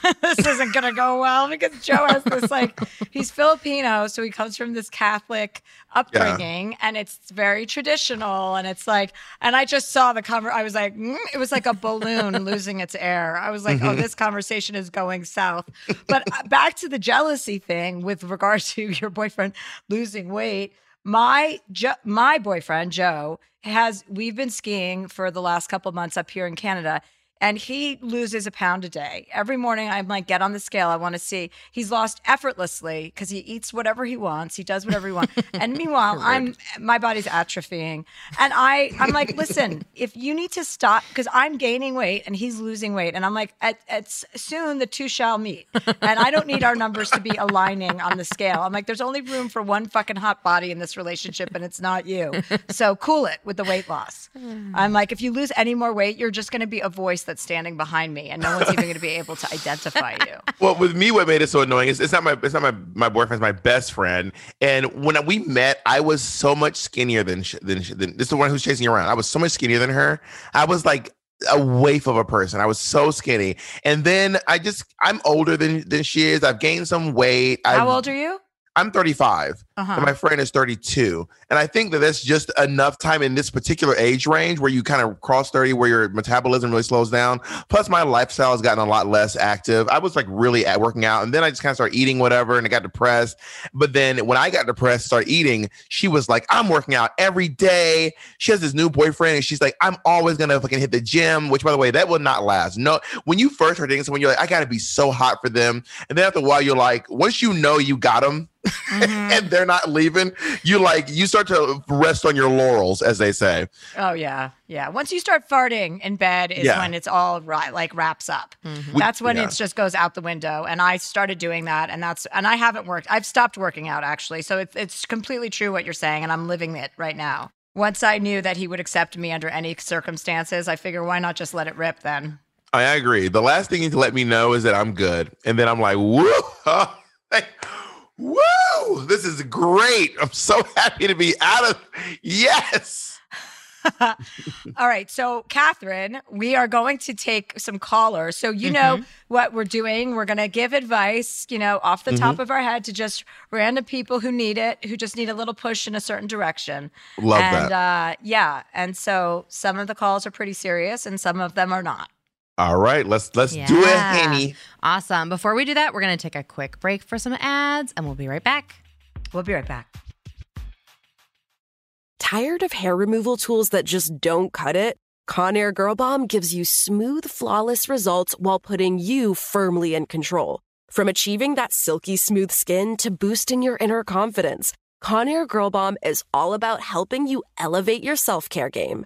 this isn't going to go well because Joe has this like, he's Filipino. So he comes from this Catholic upbringing and it's very traditional. And it's like, and I just saw the cover. I was like, mm, it was like a balloon losing its air. I was like, oh, this conversation is going south. But uh, back to the jealousy thing with regard to your boyfriend losing weight. My jo- my boyfriend Joe has we've been skiing for the last couple of months up here in Canada and he loses a pound a day. Every morning I'm like, get on the scale. I want to see. He's lost effortlessly because he eats whatever he wants. He does whatever he wants. and meanwhile, I'm my body's atrophying. And I I'm like, listen, if you need to stop because I'm gaining weight and he's losing weight. And I'm like, at, at soon the two shall meet. And I don't need our numbers to be aligning on the scale. I'm like, there's only room for one fucking hot body in this relationship, and it's not you. So cool it with the weight loss. I'm like, if you lose any more weight, you're just going to be a voice that's standing behind me, and no one's even going to be able to identify you. Well, with me, what made it so annoying is it's not my it's not my my boyfriend's my best friend. And when we met, I was so much skinnier than than, than this is the one who's chasing you around. I was so much skinnier than her. I was like a waif of a person. I was so skinny. And then I just I'm older than than she is. I've gained some weight. How I've, old are you? I'm 35 Uh-huh. and my friend is 32. And I think that that's just enough time in this particular age range where you kind of cross 30, where your metabolism really slows down. Plus, my lifestyle has gotten a lot less active. I was like really at working out, and then I just kind of started eating whatever, and I got depressed. But then when I got depressed, started eating, she was like, I'm working out every day. She has this new boyfriend, and she's like, I'm always gonna fucking hit the gym, which by the way, that will not last. No, when you first start dating someone, you're like, I gotta be so hot for them. And then after a while, you're like, once you know you got them, Mm-hmm. and they're not leaving, you like you start to rest on your laurels, as they say. Oh yeah, yeah. Once you start farting in bed is Yeah. when it's all right, like wraps up. Mm-hmm. That's when yeah. it just goes out the window. And I started doing that, and that's and I haven't worked. I've stopped working out actually, so it's it's completely true what you're saying, and I'm living it right now. Once I knew that he would accept me under any circumstances, I figure why not just let it rip then. I agree. The last thing you need to let me know is that I'm good, and then I'm like, woo, like, woo, this is great. I'm so happy to be out of. Yes. All right. So, Catherine, we are going to take some callers. So, you know Mm-hmm. what we're doing. We're going to give advice, you know, off the Mm-hmm. top of our head to just random people who need it, who just need a little push in a certain direction. Love and, that. uh, yeah. And so, some of the calls are pretty serious and some of them are not. All right, let's let's do it, Yeah. Henny. Awesome. Before we do that, we're going to take a quick break for some ads and we'll be right back. We'll be right back. Tired of hair removal tools that just don't cut it? Conair Girl Bomb gives you smooth, flawless results while putting you firmly in control. From achieving that silky smooth skin to boosting your inner confidence, Conair Girl Bomb is all about helping you elevate your self care game.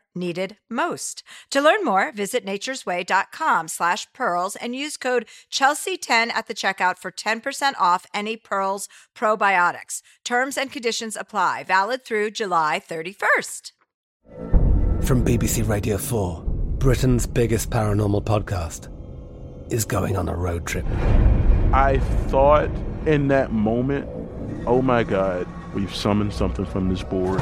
needed most. To learn more, visit naturesway.com slash pearls and use code Chelsea10 at the checkout for 10% off any Pearls probiotics. Terms and conditions apply. Valid through July 31st. From BBC Radio 4, Britain's biggest paranormal podcast is going on a road trip. I thought in that moment, oh my God, we've summoned something from this board.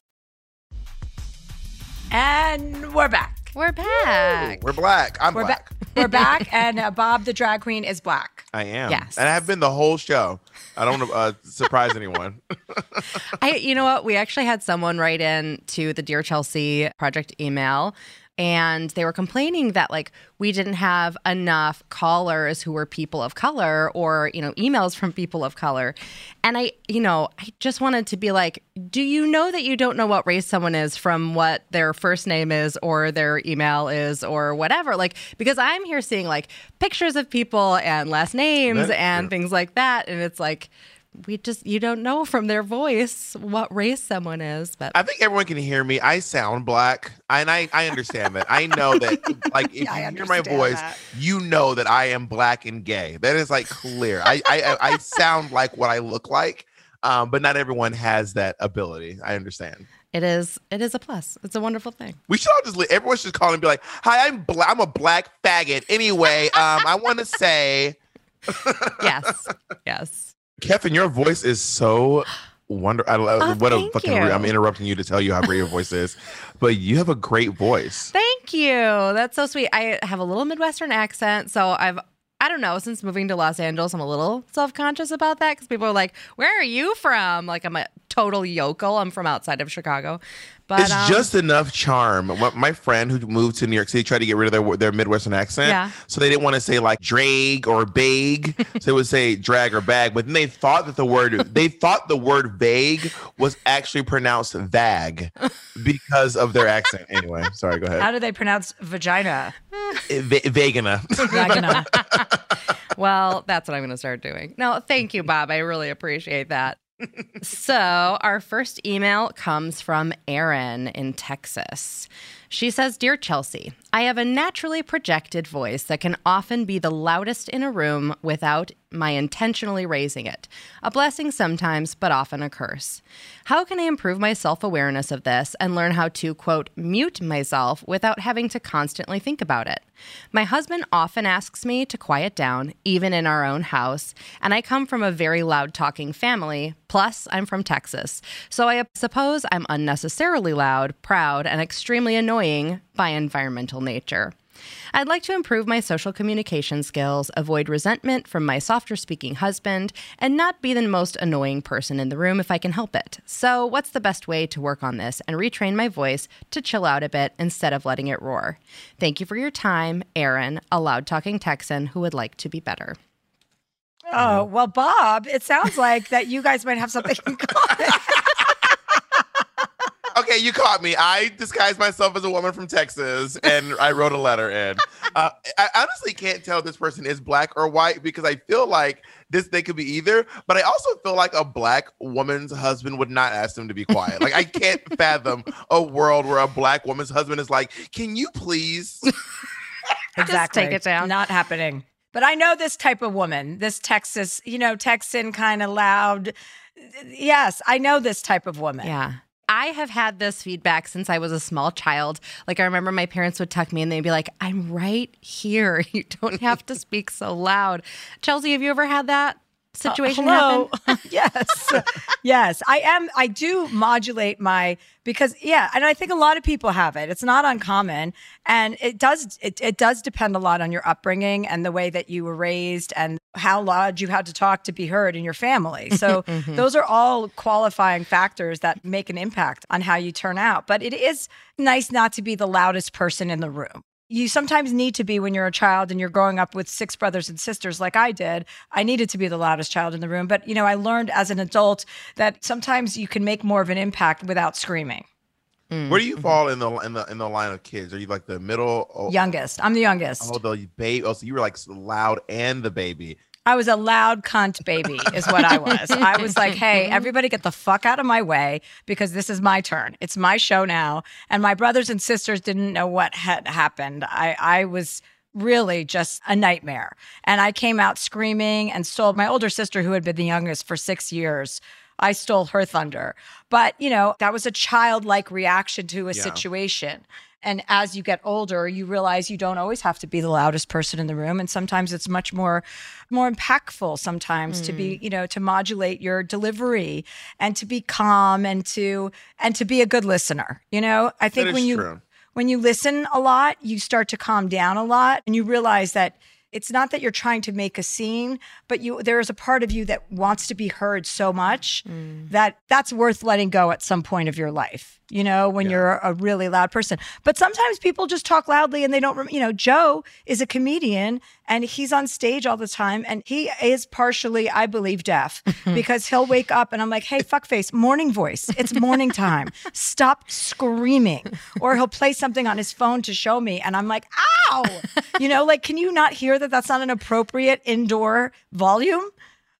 And we're back. We're back. We're black. I'm We're black. back. We're back, and uh, Bob the drag queen is black. I am. Yes. And I have been the whole show. I don't want to uh, surprise anyone. I, you know what? We actually had someone write in to the Dear Chelsea project email, and they were complaining that like we didn't have enough callers who were people of color or you know emails from people of color. And I, you know, I just wanted to be like, do you know that you don't know what race someone is from what their first name is or their email is or whatever? Like because I'm here seeing like pictures of people and last names That's and true. things like that, and it's like we just you don't know from their voice what race someone is but I think everyone can hear me. I sound black, and I, I understand that. I know that, like, if Yeah, you hear my voice, that. you know that I am black and gay. That is like clear. I, I, I sound like what I look like, um, but not everyone has that ability. I understand. it is it is a plus it's a wonderful thing We should all just everyone should call and be like, "Hi, I'm black. I'm a black faggot." Anyway, um, I want to say, yes yes Kevin, your voice is so wonderful. Oh, what a fucking. you. I'm interrupting you to tell you how great your voice is, but you have a great voice. thank you that's so sweet i have a little midwestern accent so i've I don't know. Since moving to Los Angeles, I'm a little self conscious about that because people are like, "Where are you from?" Like I'm a total yokel. I'm from outside of Chicago, but it's um, just enough charm. My friend who moved to New York City tried to get rid of their their Midwestern accent, Yeah. so they didn't want to say like drag or bag, so they would say drag or bag. But then they thought that the word they thought the word vague was actually pronounced vag because of their accent. Anyway, sorry. Go ahead. How do they pronounce vagina? Va- vagina. Vagina. well, that's what I'm going to start doing. No, thank you, Bob. I really appreciate that. So, our first email comes from Erin in Texas. She says Dear Chelsea, I have a naturally projected voice that can often be the loudest in a room without my intentionally raising it. A blessing sometimes, but often a curse. How can I improve my self awareness of this and learn how to, quote, mute myself without having to constantly think about it? My husband often asks me to quiet down, even in our own house, and I come from a very loud talking family, plus, I'm from Texas. So I suppose I'm unnecessarily loud, proud, and extremely annoying by environmental nature. I'd like to improve my social communication skills, avoid resentment from my softer speaking husband, and not be the most annoying person in the room if I can help it. So, what's the best way to work on this and retrain my voice to chill out a bit instead of letting it roar? Thank you for your time, Erin, a loud talking Texan who would like to be better. Oh, well, Bob, it sounds like that you guys might have something in common. Okay, you caught me. I disguised myself as a woman from Texas and I wrote a letter in. Uh, I honestly can't tell if this person is black or white because I feel like this they could be either. But I also feel like a black woman's husband would not ask them to be quiet. Like I can't fathom a world where a black woman's husband is like, "Can you please?" exactly. take it down. Not happening. But I know this type of woman, this Texas, you know, Texan kind of loud. Yes, I know this type of woman. Yeah. I have had this feedback since I was a small child. Like I remember my parents would tuck me and they'd be like, "I'm right here. You don't have to speak so loud." Chelsea, have you ever had that situation Uh, hello? happen? yes. yes. I am I do modulate my because yeah, and I think a lot of people have it. It's not uncommon and it does it, it does depend a lot on your upbringing and the way that you were raised and how loud you had to talk to be heard in your family. So Mhm. those are all qualifying factors that make an impact on how you turn out. But it is nice not to be the loudest person in the room you sometimes need to be when you're a child and you're growing up with six brothers and sisters like I did. I needed to be the loudest child in the room, but you know, I learned as an adult that sometimes you can make more of an impact without screaming. Mm. Where do you fall in the in the in the line of kids? Are you like the middle? Oh, Youngest. I'm the youngest. Oh, the baby. Oh, so you were like loud and the baby. I was a loud cunt baby, is what I was. I was like, hey, mm-hmm. everybody get the fuck out of my way because this is my turn. It's my show now. And my brothers and sisters didn't know what had happened. I, I was really just a nightmare. And I came out screaming and stole my older sister, who had been the youngest for six years. I stole her thunder. But, you know, that was a childlike reaction to a Yeah. situation. And as you get older, you realize you don't always have to be the loudest person in the room. And sometimes it's much more, more impactful sometimes to be, mm. you know, to modulate your delivery and to be calm and to, and to be a good listener. You know, I think when you, true. when you listen a lot, you start to calm down a lot and you realize that it's not that you're trying to make a scene, but you there is a part of you that wants to be heard so much mm. that that's worth letting go at some point of your life. You know, when you're a really loud person. But sometimes people just talk loudly and they don't rem- you know, Joe is a comedian and he's on stage all the time and he is partially I believe deaf because he'll wake up and I'm like, "Hey, fuckface, morning voice. It's morning time. Stop screaming." Or he'll play something on his phone to show me and I'm like, "Ow!" You know, like can you not hear that that's not an appropriate indoor volume?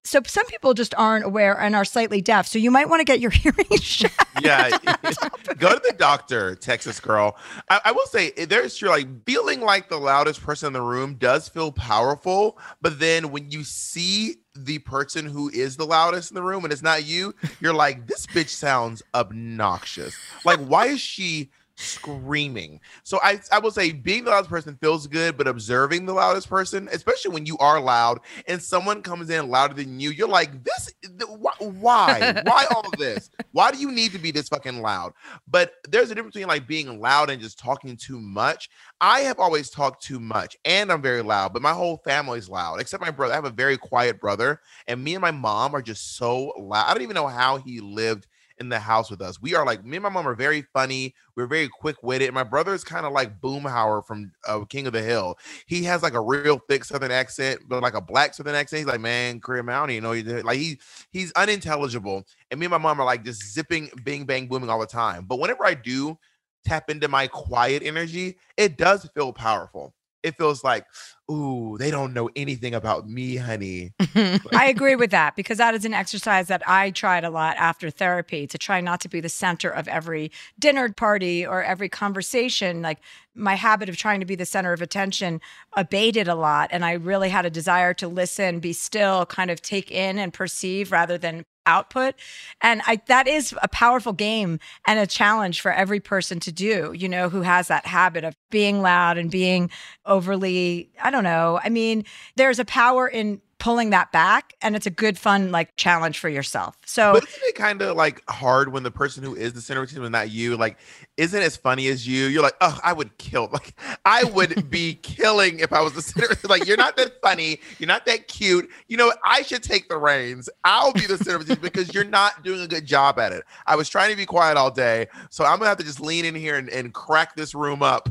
So some people just aren't aware and are slightly deaf. So you might want to get your hearing checked. Yeah, go to the doctor, Texas girl. I, I will say eh, there's true. Like feeling like the loudest person in the room does feel powerful, but then when you see the person who is the loudest in the room and it's not you, you're like, this bitch sounds obnoxious. Like, why is she? Screaming. So I I will say being the loudest person feels good, but observing the loudest person, especially when you are loud and someone comes in louder than you, you're like, this th- wh- why? why all of this? Why do you need to be this fucking loud? But there's a difference between like being loud and just talking too much. I have always talked too much and I'm very loud, but my whole family's loud, except my brother. I have a very quiet brother, and me and my mom are just so loud. I don't even know how he lived in the house with us. We are like me and my mom are very funny. We're very quick witted. My brother is kind of like Boomhauer from uh, King of the Hill. He has like a real thick Southern accent, but like a black Southern accent. He's like, man, career mountain, you know, he like he he's unintelligible. And me and my mom are like just zipping, bing, bang, booming all the time. But whenever I do tap into my quiet energy, it does feel powerful. It feels like, ooh, they don't know anything about me, honey. I agree with that because that is an exercise that I tried a lot after therapy to try not to be the center of every dinner party or every conversation. Like my habit of trying to be the center of attention abated a lot. And I really had a desire to listen, be still, kind of take in and perceive rather than output and i that is a powerful game and a challenge for every person to do you know who has that habit of being loud and being overly i don't know. I mean there's a power in pulling that back and it's a good fun like challenge for yourself so But isn't it kind of like hard when the person who is the center of attention is not you? Like, isn't as funny as you? You're like, oh, I would kill. Like, I would be killing if I was the center. Like, you're not that funny. You're not that cute. You know. I should take the reins. I'll be the center of attention because you're not doing a good job at it. I was trying to be quiet all day, so I'm gonna have to just lean in here and, and crack this room up,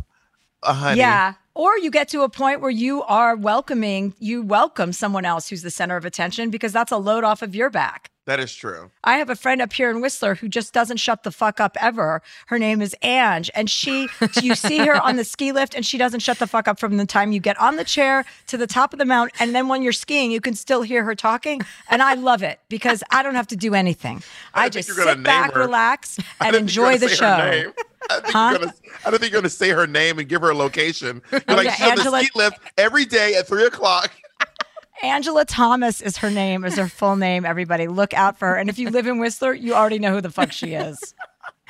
uh, honey. Yeah. Or you get to a point where you are welcoming, you welcome someone else who's the center of attention because that's a load off of your back. That is true. I have a friend up here in Whistler who just doesn't shut the fuck up ever. Her name is Ange, and she, you see her on the ski lift, and she doesn't shut the fuck up from the time you get on the chair to the top of the mountain, and then when you're skiing, you can still hear her talking, and I love it because I don't have to do anything. I, didn't just you were gonna sit back, her. relax, and didn't think you were enjoy the show. I don't think Huh? you're gonna. I don't think you're gonna say her name and give her a location. You're like she's on the ski lift every day at three o'clock. Angela Thomas is her name, is her full name. Everybody, look out for her. And if you live in Whistler, you already know who the fuck she is.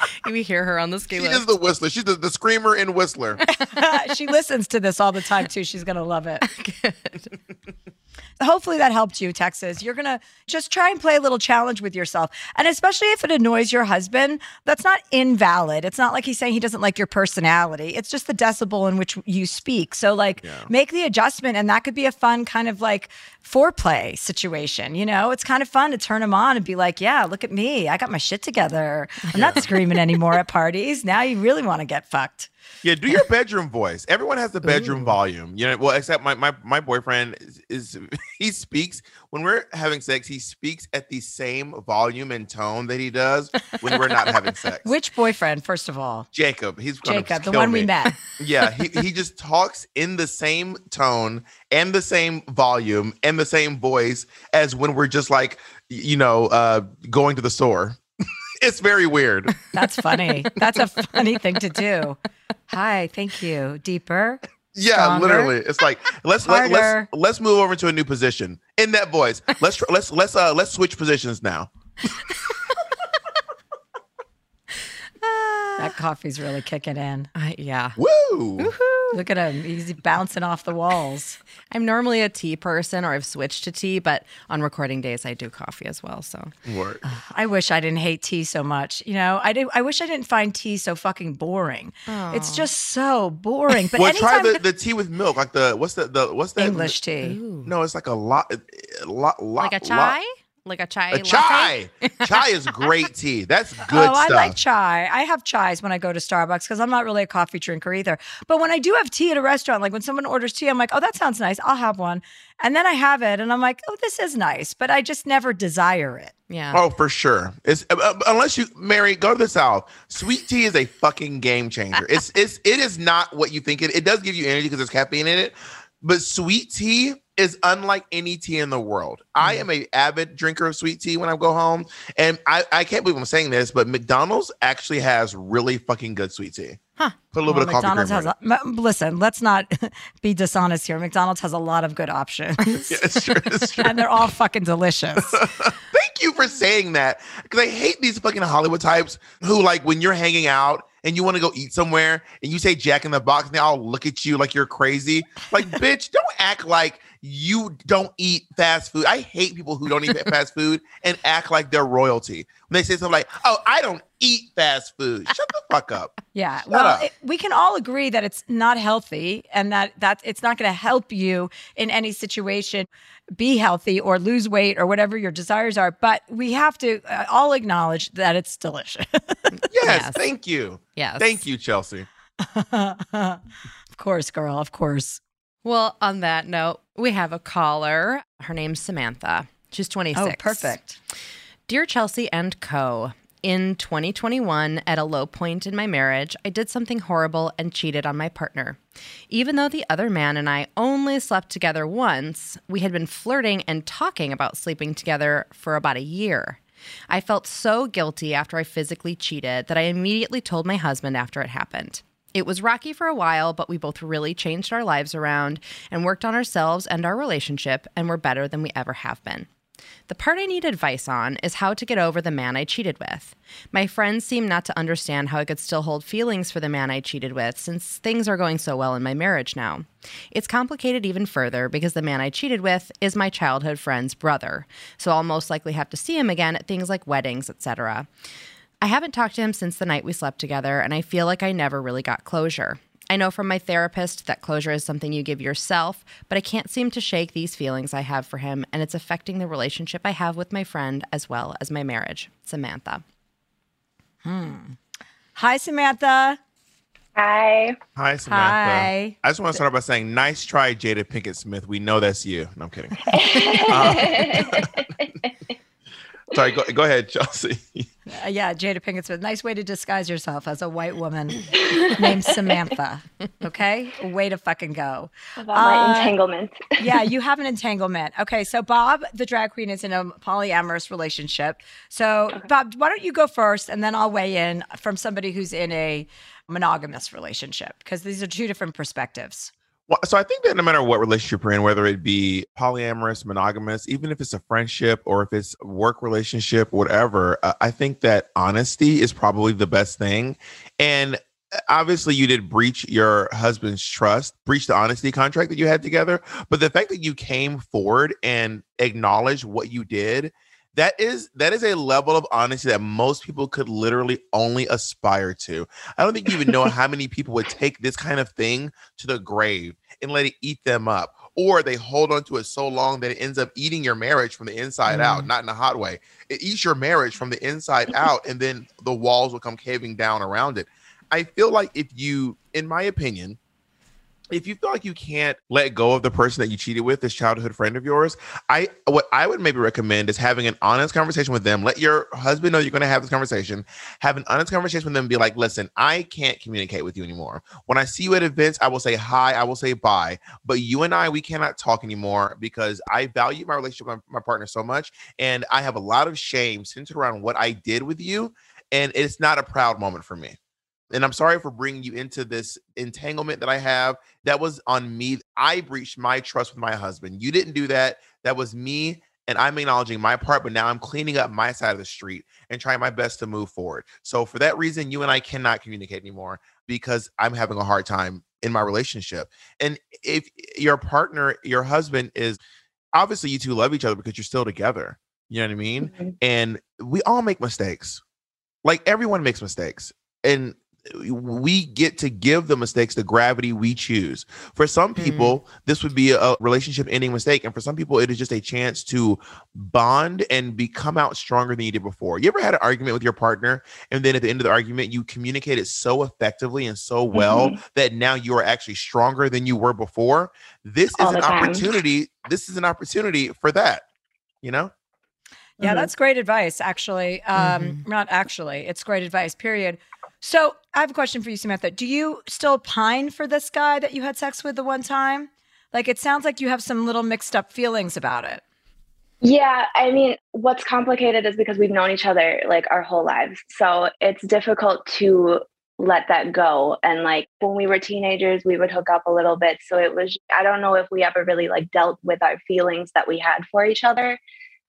We hear her on the ski She is the Whistler. She's the, the screamer in Whistler. she listens to this all the time too. She's gonna love it. Hopefully that helped you, Texas. You're gonna just try and play a little challenge with yourself. And especially if it annoys your husband, that's not invalid. It's not like he's saying he doesn't like your personality. It's just the decibel in which you speak. So like make the adjustment and that could be a fun kind of like foreplay situation. You know, it's kind of fun to turn him on and be like, Yeah, look at me. I got my shit together. I'm not screaming anymore at parties. Now you really want to get fucked. Yeah, do your bedroom voice. Everyone has the bedroom volume. You know, well, except my my my boyfriend is, is he speaks when we're having sex. He speaks at the same volume and tone that he does when we're not having sex. Which boyfriend, first of all? Jacob, he's Jacob, the kill one we met. Yeah, he, he just talks in the same tone and the same volume and the same voice as when we're just like, you know, uh, going to the store. It's very weird. That's funny. That's a funny thing to do. Hi, thank you. Deeper. Yeah, stronger. literally. It's like let's let, let's let's move over to a new position in that voice. Let's tr- let's let's uh let's switch positions now. That coffee's really kicking in. I, yeah. Woo! Look at him. He's bouncing off the walls. I'm normally a tea person or I've switched to tea, but on recording days I do coffee as well. So Word. I wish I didn't hate tea so much. You know, I do. I wish I didn't find tea so fucking boring. It's just so boring. But well, anytime try the, the tea with milk, like the what's the the what's that English tea. No, it's like a lot, lot, lot like a chai? Like a chai A latte? chai. chai is great tea. That's good oh, I stuff. like chai. I have chais when I go to Starbucks because I'm not really a coffee drinker either. But when I do have tea at a restaurant, like when someone orders tea, I'm like, oh, that sounds nice. I'll have one. And then I have it and I'm like, oh, this is nice. But I just never desire it. Yeah. Oh, for sure. It's uh, uh, unless you Mary go to the south. Sweet tea is a fucking game changer. It's it's it is not what you think it. It does give you energy because there's caffeine in it, but sweet tea is unlike any tea in the world. I Mm. am a avid drinker of sweet tea when I go home, and I I can't believe I'm saying this, but McDonald's actually has really fucking good sweet tea. Huh. Put a little Well, bit of coffee McDonald's creamer. has a, m- listen, let's not be dishonest here. McDonald's has a lot of good options. yeah, it's true. It's true. and they're all fucking delicious. Thank you for saying that because I hate these fucking Hollywood types who, like, when you're hanging out and you want to go eat somewhere and you say Jack in the Box and they all look at you like you're crazy. Like, bitch, don't act like you don't eat fast food. I hate people who don't eat fast food and act like they're royalty. When they say something like, oh, I don't eat fast food. Shut the fuck up. Yeah. Shut well, up. it, we can all agree that it's not healthy and that that it's not going to help you in any situation be healthy or lose weight or whatever your desires are, but we have to uh, all acknowledge that it's delicious. Yes, thank you. Yes. Thank you, Chelsea. of course, girl, of course. Well, on that note, we have a caller. Her name's Samantha. She's 26. Oh, perfect. Dear Chelsea and Co. In 2021, at a low point in my marriage, I did something horrible and cheated on my partner. Even though the other man and I only slept together once, we had been flirting and talking about sleeping together for about a year. I felt so guilty after I physically cheated that I immediately told my husband after it happened. It was rocky for a while, but we both really changed our lives around and worked on ourselves and our relationship, and we're better than we ever have been. The part I need advice on is how to get over the man I cheated with. My friends seem not to understand how I could still hold feelings for the man I cheated with since things are going so well in my marriage now. It's complicated even further because the man I cheated with is my childhood friend's brother, so I'll most likely have to see him again at things like weddings, etc. I haven't talked to him since the night we slept together, and I feel like I never really got closure. I know from my therapist that closure is something you give yourself, but I can't seem to shake these feelings I have for him, and it's affecting the relationship I have with my friend as well as my marriage. Samantha. Hmm. Hi, Samantha. Hi. Hi, Samantha. Hi. I just want to start by saying, nice try, Jada Pinkett Smith. We know that's you. No, I'm kidding. Uh, sorry, go, go ahead, Chelsea. Uh, yeah, Jada Pinkett Smith. Nice way to disguise yourself as a white woman named Samantha. Okay, way to fucking go. About my entanglement. yeah, you have an entanglement. Okay, so Bob, the drag queen, is in a polyamorous relationship. So, Bob, why don't you go first, and then I'll weigh in from somebody who's in a monogamous relationship because these are two different perspectives. Well, so I think that no matter what relationship you're in, whether it be polyamorous, monogamous, even if it's a friendship or if it's work relationship, whatever, uh, I think that honesty is probably the best thing. And uh, obviously, you did breach your husband's trust, breach the honesty contract that you had together. But the fact that you came forward and acknowledged what you did that is that is a level of honesty that most people could literally only aspire to. I don't think you even know how many people would take this kind of thing to the grave and let it eat them up or they hold on to it so long that it ends up eating your marriage from the inside mm. out not in a hot way. It eats your marriage from the inside out and then the walls will come caving down around it. I feel like if you in my opinion if you feel like you can't let go of the person that you cheated with, this childhood friend of yours, I what I would maybe recommend is having an honest conversation with them. Let your husband know you're going to have this conversation. Have an honest conversation with them. be like, listen, I can't communicate with you anymore. When I see you at events, I will say hi, I will say bye, but you and I, we cannot talk anymore because I value my relationship with my partner so much, and I have a lot of shame centered around what I did with you, and it's not a proud moment for me and I'm sorry for bringing you into this entanglement that I have. That was on me. I breached my trust with my husband. You didn't do that. That was me. And I'm acknowledging my part, but now I'm cleaning up my side of the street and trying my best to move forward. So, for that reason, you and I cannot communicate anymore because I'm having a hard time in my relationship. And if your partner, your husband is obviously you two love each other because you're still together. You know what I mean? Mm-hmm. And we all make mistakes. Like everyone makes mistakes. And we get to give the mistakes the gravity we choose. For some mm-hmm. people, mm-hmm. this would be a relationship ending mistake. And for some people, it is just a chance to bond and become out stronger than you did before. You ever had an argument with your partner, and then at the end of the argument, you communicated so effectively and so well mm-hmm. that now you are actually stronger than you were before? This All is an opportunity. This is an opportunity for that, you know? Yeah, mm-hmm. that's great advice, actually. Um, mm-hmm. Not actually, it's great advice, period. So I have a question for you, Samantha. Do you still pine for this guy that you had sex with the one time? Like it sounds like you have some little mixed up feelings about it. Yeah, I mean, what's complicated is because we've known each other like our whole lives. So it's difficult to let that go. And like when we were teenagers, we would hook up a little bit. So it was, I don't know if we ever really like dealt with our feelings that we had for each other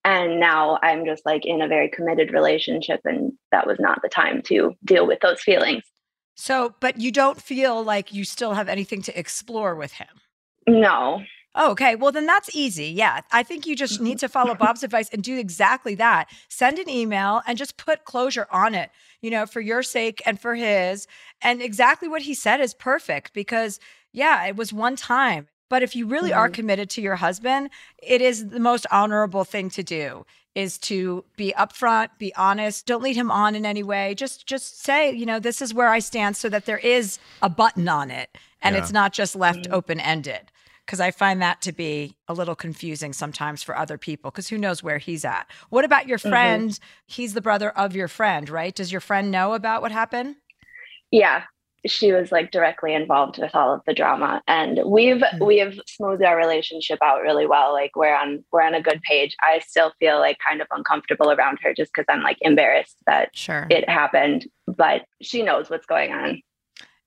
and now i'm just like in a very committed relationship and that was not the time to deal with those feelings so but you don't feel like you still have anything to explore with him no Oh, okay. Well, then that's easy. Yeah. I think you just need mm-hmm. to follow Bob's advice and do exactly that. Send an email and just put closure on it, you know, for your sake and for his. And exactly what he said is perfect because, yeah, it was one time. But if you really mm-hmm. are committed to your husband, it is the most honorable thing to do is to be upfront, be honest, don't lead him on in any way. Just just say, you know, this is where I stand so that there is a button on it and yeah. it's not just left mm-hmm. open-ended. because I find that to be a little confusing sometimes for other people because who knows where he's at. What about your Mhm. friend? He's the brother of your friend, right? Does your friend know about what happened? Yeah. She was like directly involved with all of the drama. And we've mm. we've smoothed our relationship out really well. Like we're on we're on a good page. I still feel like kind of uncomfortable around her just because I'm like embarrassed that sure. it happened. But she knows what's going on.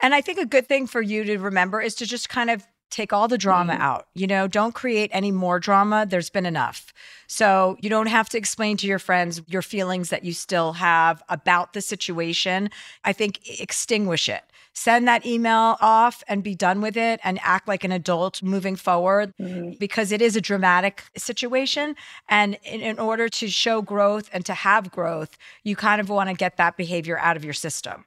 And I think a good thing for you to remember is to just kind of take all the drama mm-hmm. out. You know, don't create any more drama. There's been enough. So you don't have to explain to your friends your feelings that you still have about the situation. I think extinguish it. Send that email off and be done with it and act like an adult moving forward mm-hmm. because it is a dramatic situation. And in, in order to show growth and to have growth, you kind of want to get that behavior out of your system.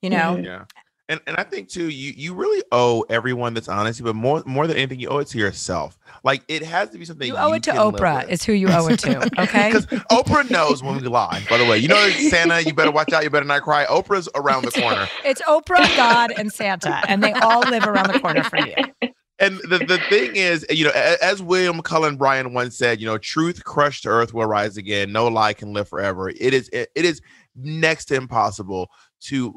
You know? Mm-hmm. Yeah. And and I think too, you you really owe everyone this honesty, but more more than anything, you owe it to yourself. Like it has to be something You owe it to Oprah, with. is who you owe it to. Okay. Because Oprah knows when we lie. By the way, you know Santa, you better watch out. You better not cry. Oprah's around the corner. It's Oprah, God, and Santa, and they all live around the corner from you. And the, the thing is, you know, as William Cullen Bryant once said, you know, truth crushed to earth will rise again. No lie can live forever. It is it, it is next to impossible to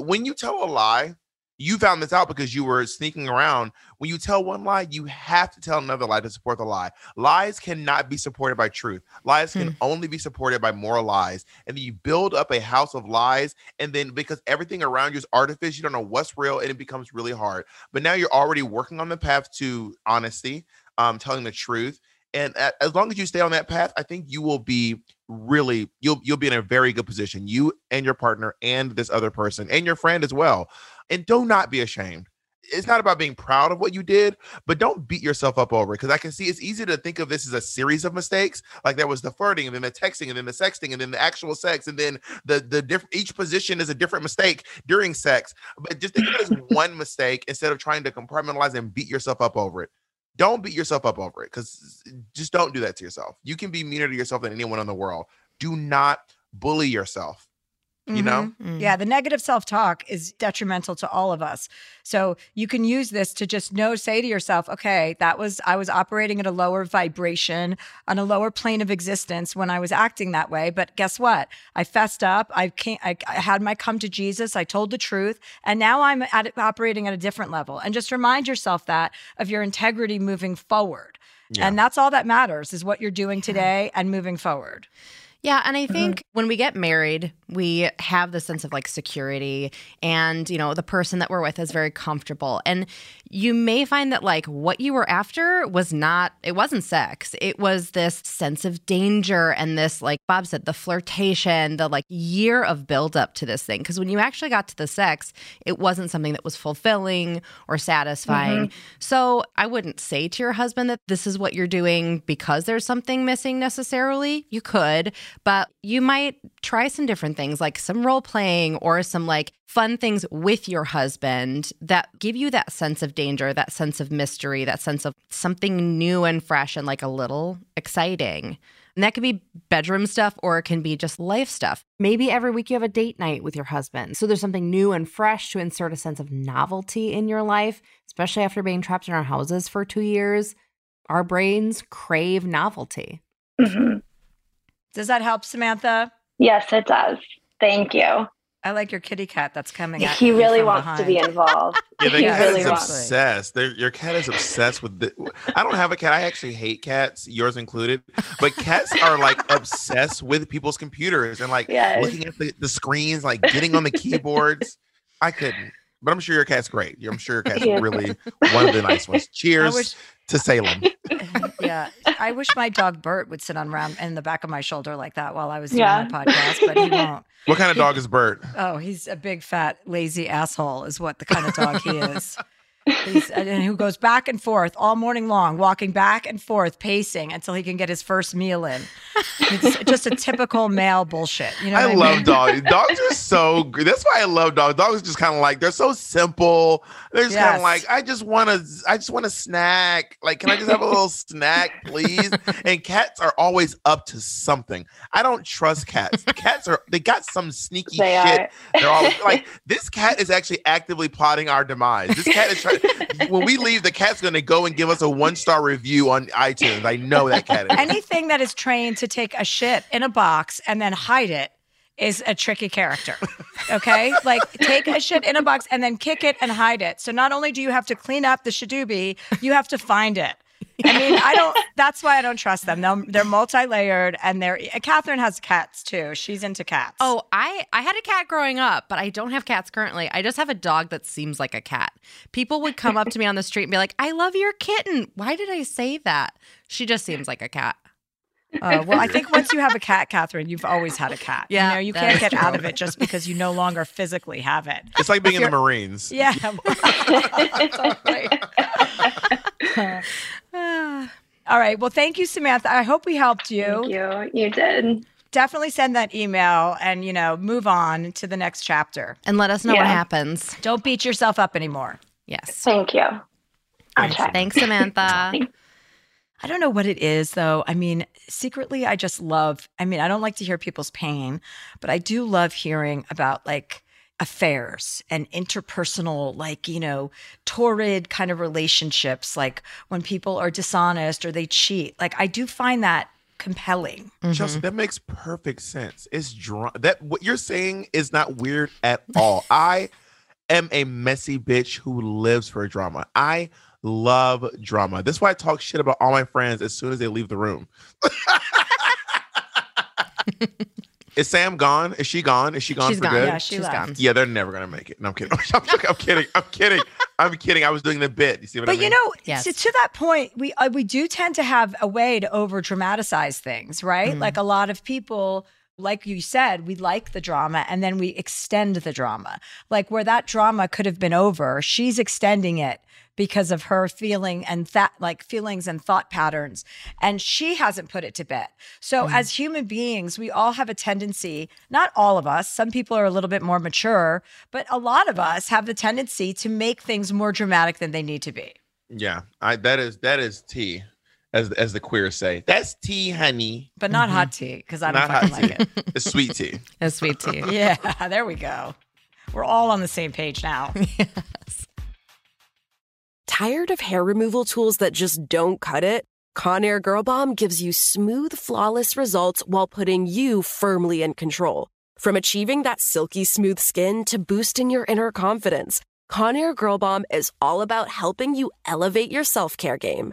when you tell a lie, you found this out because you were sneaking around. When you tell one lie, you have to tell another lie to support the lie. Lies cannot be supported by truth. Lies can only be supported by more lies. And then you build up a house of lies. And then because everything around you is artificial, you don't know what's real, and it becomes really hard. But now you're already working on the path to honesty, um, telling the truth. And uh, as long as you stay on that path, I think you will be really you'll you'll be in a very good position. You and your partner and this other person and your friend as well. And do not be ashamed. It's not about being proud of what you did, but don't beat yourself up over it. Because I can see it's easy to think of this as a series of mistakes. Like there was the flirting, and then the texting, and then the sexting, and then the actual sex, and then the the different each position is a different mistake during sex. But just think of it as one mistake instead of trying to compartmentalize and beat yourself up over it don't beat yourself up over it because just don't do that to yourself. You can be meaner to yourself than anyone in the world. Do not bully yourself. You know? Mhm. Yeah, the negative self talk is detrimental to all of us. So you can use this to just know, say to yourself, okay, that was, I was operating at a lower vibration, on a lower plane of existence when I was acting that way. But guess what? I fessed up. I, came, I, I had my come to Jesus. I told the truth. And now I'm at, operating at a different level. And just remind yourself that of your integrity moving forward. Yeah. And that's all that matters is what you're doing today and moving forward. Yeah, and I think when we get married, we have the sense of like security and, you know, the person that we're with is very comfortable. And you may find that like what you were after was not it wasn't sex. It was this sense of danger and this like Bob said the flirtation, the like year of build up to this thing because when you actually got to the sex, it wasn't something that was fulfilling or satisfying. Mhm. So, I wouldn't say to your husband that this is what you're doing because there's something missing necessarily. You could, but you might try some different things like some role playing or some like fun things with your husband that give you that sense of danger, that sense of mystery, that sense of something new and fresh and like a little exciting. And that could be bedroom stuff or it can be just life stuff. Maybe every week you have a date night with your husband. So there's something new and fresh to insert a sense of novelty in your life, especially after being trapped in our houses for two years. Our brains crave novelty. Mm-hmm. Does that help, Samantha? Yes, it does. Thank you. I like your kitty cat that's coming at He really from wants to be involved. Yeah, the he cat really is wants. obsessed. They're, your cat is obsessed with the. I don't have a cat. I actually hate cats, yours included. But cats are like obsessed with people's computers and like Yes. looking at the, the screens, like getting on the keyboards. I couldn't. But I'm sure your cat's great. I'm sure your cat's Yeah. really one of the nice ones. Cheers wish- to Salem. yeah, I wish my dog Bert would sit on around in the back of my shoulder like that while I was doing Yeah. my podcast, but he won't. What kind of dog is Bert? Oh, he's a big fat lazy asshole, is what the kind of dog he is. He's, and who goes back and forth all morning long, walking back and forth, pacing until he can get his first meal in. It's just a typical male bullshit. You know, I what love mean? dogs. Dogs are so good. That's why I love dogs. Dogs are just kind of like they're so simple. They're just kind of like I just want to. I just want a snack. Like, can I just have a little snack, please? And cats are always up to something. I don't trust cats. Cats are they got some sneaky They shit. are. They're all like this cat is actually actively plotting our demise. This cat is trying when we leave, the cat's going to go and give us a one star review on iTunes. I know that cat is. Anything that is trained to take a shit in a box and then hide it is a tricky character. Okay? like take a shit in a box and then kick it and hide it. So not only do you have to clean up the shadoobie, you have to find it. I mean, I don't. That's why I don't trust them. They're, they're multi-layered, and they're. Eh, Catherine has cats too. She's into cats. Oh, I I had a cat growing up, but I don't have cats currently. I just have a dog that seems like a cat. People would come up to me on the street and be like, "I love your kitten." Why did I say that? She just seems like a cat. Uh, well, I think once you have a cat, Catherine, you've always had a cat. Yeah, you know, you can't get true. out of it just because you no longer physically have it. It's like being in the Marines. Yeah. Totally. All right. Well, thank you, Samantha. I hope we helped you. Thank you. You did. Definitely send that email and, you know, move on to the next chapter. And let us know what happens. Don't beat yourself up anymore. Yes. Thank you. I'll try. Thanks, Samantha. I don't know what it is though. I mean, secretly, I just love, I mean, I don't like to hear people's pain, but I do love hearing about like affairs and interpersonal, like, you know, torrid kind of relationships, like when people are dishonest or they cheat. Like, I do find that compelling. Chelsea, mm-hmm. that makes perfect sense. It's drama. That what you're saying is not weird at all. I am a messy bitch who lives for drama. I love drama. That's why I talk shit about all my friends as soon as they leave the room. Is Sam gone? Is she gone? Is she gone She's for gone. good? Yeah, she She's left. gone. Yeah, they're never gonna make it. No, I'm kidding. I'm, joking. I'm kidding. I'm kidding. I'm kidding. I was doing the bit. You see what I But mean? you know, Yes. to, to that point, we uh, we do tend to have a way to over dramatize things, right? Like a lot of people, like you said, we like the drama and then we extend the drama. Like where that drama could have been over, she's extending it because of her feeling and that like feelings and thought patterns and she hasn't put it to bed. So mm. as human beings we all have a tendency not all of us some people are a little bit more mature but a lot of us have the tendency to make things more dramatic than they need to be. Yeah, I that is that is tea, as as the queers say. That's tea, honey. but not mm-hmm. hot tea because I don't Not hot fucking tea. like it. It's sweet tea. it's sweet tea. Yeah, there we go. We're all on the same page now. Tired of hair removal tools that just don't cut it? Conair Girl Bomb gives you smooth, flawless results while putting you firmly in control. From achieving that silky smooth skin to boosting your inner confidence, Conair Girl Bomb is all about helping you elevate your self care game.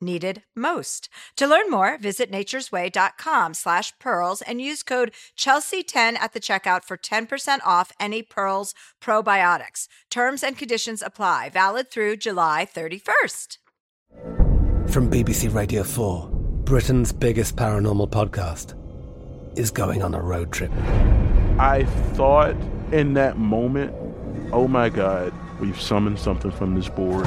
needed most. To learn more, visit naturesway.com slash pearls and use code Chelsea10 at the checkout for 10% off any Pearls probiotics. Terms and conditions apply. Valid through July 31st. From BBC Radio 4, Britain's biggest paranormal podcast is going on a road trip. I thought in that moment, oh my God, we've summoned something from this board.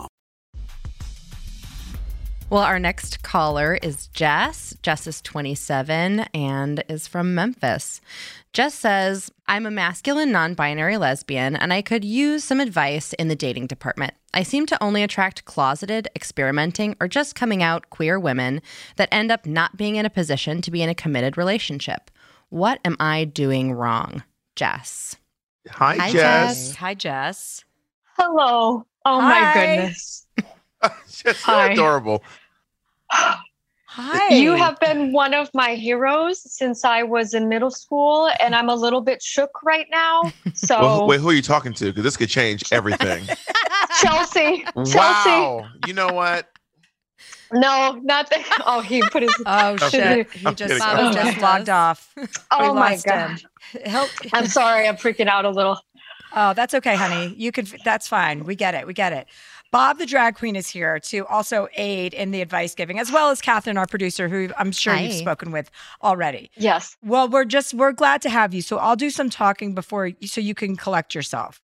Well, our next caller is Jess. Jess is 27 and is from Memphis. Jess says, I'm a masculine non binary lesbian and I could use some advice in the dating department. I seem to only attract closeted, experimenting, or just coming out queer women that end up not being in a position to be in a committed relationship. What am I doing wrong? Jess. Hi, Hi, Jess. Hi, Jess. Hello. Oh my goodness. Jess, Hi. you're adorable. Hi. You have been one of my heroes since I was in middle school, and I'm a little bit shook right now. So, Well, wait, who are you talking to? Because this could change everything. Chelsea, Chelsea. wow. You know what? No, not that. Oh, he put his. Oh shit! kidding. He I'm just, kidding. Oh, just logged off. Oh We my god. Help. I'm sorry. I'm freaking out a little. Oh, that's okay, honey. You can. That's fine. We get it. We get it. Bob, the drag queen, is here to also aid in the advice giving, as well as Catherine, our producer, who I'm sure you've spoken with already. Yes. Well, we're just we're glad to have you. So I'll do some talking before, so you can collect yourself.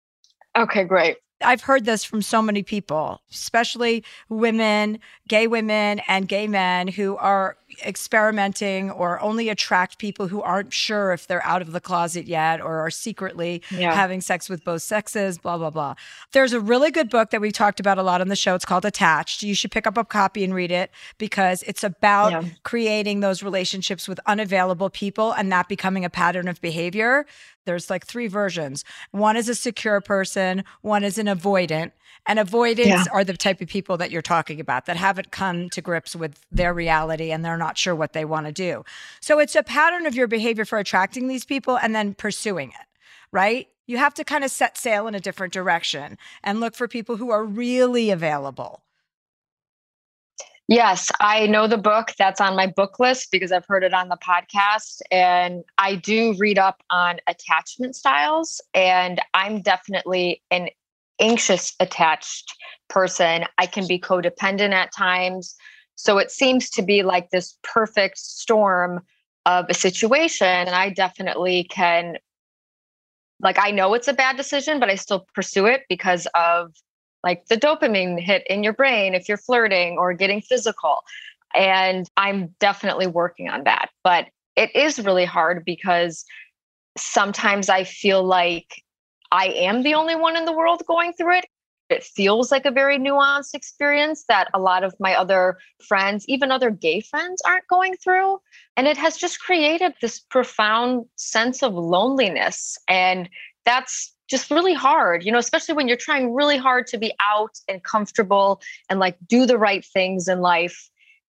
Okay. Great. I've heard this from so many people, especially women, gay women, and gay men who are experimenting or only attract people who aren't sure if they're out of the closet yet or are secretly Yeah. having sex with both sexes, blah, blah, blah. There's a really good book that we've talked about a lot on the show. It's called Attached. You should pick up a copy and read it because it's about Yeah. creating those relationships with unavailable people and that becoming a pattern of behavior. There's like three versions. One is a secure person, one is an avoidant. And avoidants Yeah. are the type of people that you're talking about that haven't come to grips with their reality and they're not sure what they want to do. So it's a pattern of your behavior for attracting these people and then pursuing it, right? You have to kind of set sail in a different direction and look for people who are really available. Yes, I know the book. That's on my book list because I've heard it on the podcast. And I do read up on attachment styles. And I'm definitely an anxious attached person. I can be codependent at times. So it seems to be like this perfect storm of a situation. And I definitely can, like, I know it's a bad decision, but I still pursue it because of like the dopamine hit in your brain if you're flirting or getting physical. And I'm definitely working on that. But it is really hard because sometimes I feel like I am the only one in the world going through it. It feels like a very nuanced experience that a lot of my other friends, even other gay friends, aren't going through. And it has just created this profound sense of loneliness. And that's just really hard, you know, especially when you're trying really hard to be out and comfortable and like do the right things in life.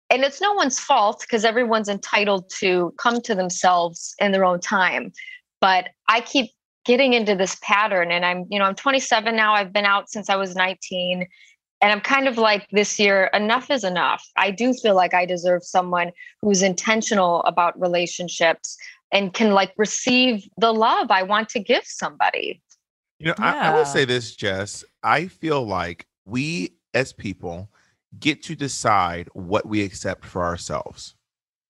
And it's no one's fault because everyone's entitled to come to themselves in their own time. But I keep getting into this pattern and I'm, you know, I'm 27 now. I've been out since I was 19. And I'm kind of like this year, enough is enough. I do feel like I deserve someone who's intentional about relationships and can like receive the love I want to give somebody. You know, I, I Yeah. will say this, Jess. I feel like we as people get to decide what we accept for ourselves.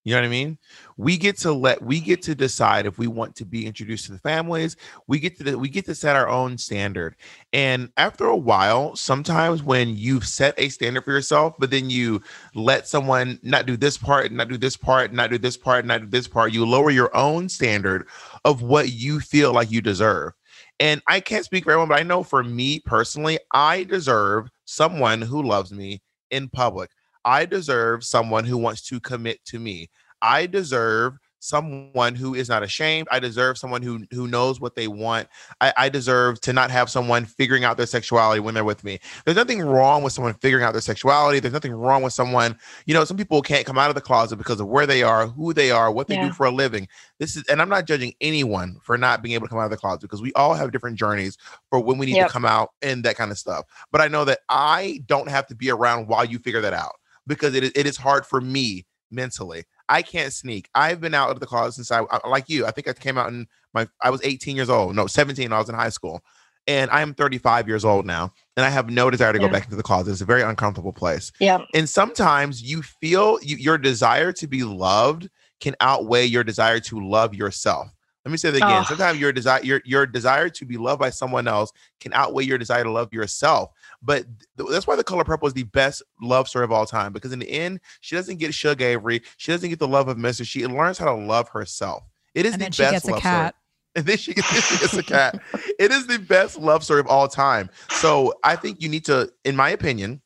You know what I mean? We get to let we get to decide if we want to be introduced to the families. We get to we get to set our own standard. And after a while, sometimes when you've set a standard for yourself, but then you let someone not do this part, not do this part, not do this part, not do this part, you lower your own standard of what you feel like you deserve. And I can't speak for everyone, but I know for me personally, I deserve someone who loves me in public. I deserve someone who wants to commit to me. I deserve someone who is not ashamed. I deserve someone who who knows what they want. I, I, deserve to not have someone figuring out their sexuality when they're with me. There's nothing wrong with someone figuring out their sexuality. There's nothing wrong with someone, you know, some people can't come out of the closet because of where they are, who they are, what they yeah. do for a living. This is, and I'm not judging anyone for not being able to come out of the closet because we all have different journeys for when we need yep. to come out and that kind of stuff. But I know that I don't have to be around while you figure that out because it, it is hard for me mentally. I can't sneak. I've been out of the closet since I, like you. I think I came out in my. I was 18 years old. No, 17. I was in high school, and I am 35 years old now, and I have no desire to yeah. go back into the closet. It's a very uncomfortable place. Yeah. And sometimes you feel you, your desire to be loved can outweigh your desire to love yourself. Let me say that again. Oh. Sometimes your desire your your desire to be loved by someone else can outweigh your desire to love yourself. But th- that's why the color purple is the best love story of all time. Because in the end, she doesn't get Shug Avery. She doesn't get the love of Mister. She learns how to love herself. It is and the best she gets love a cat. story. And then she gets, she gets a cat. It is the best love story of all time. So I think you need to, in my opinion,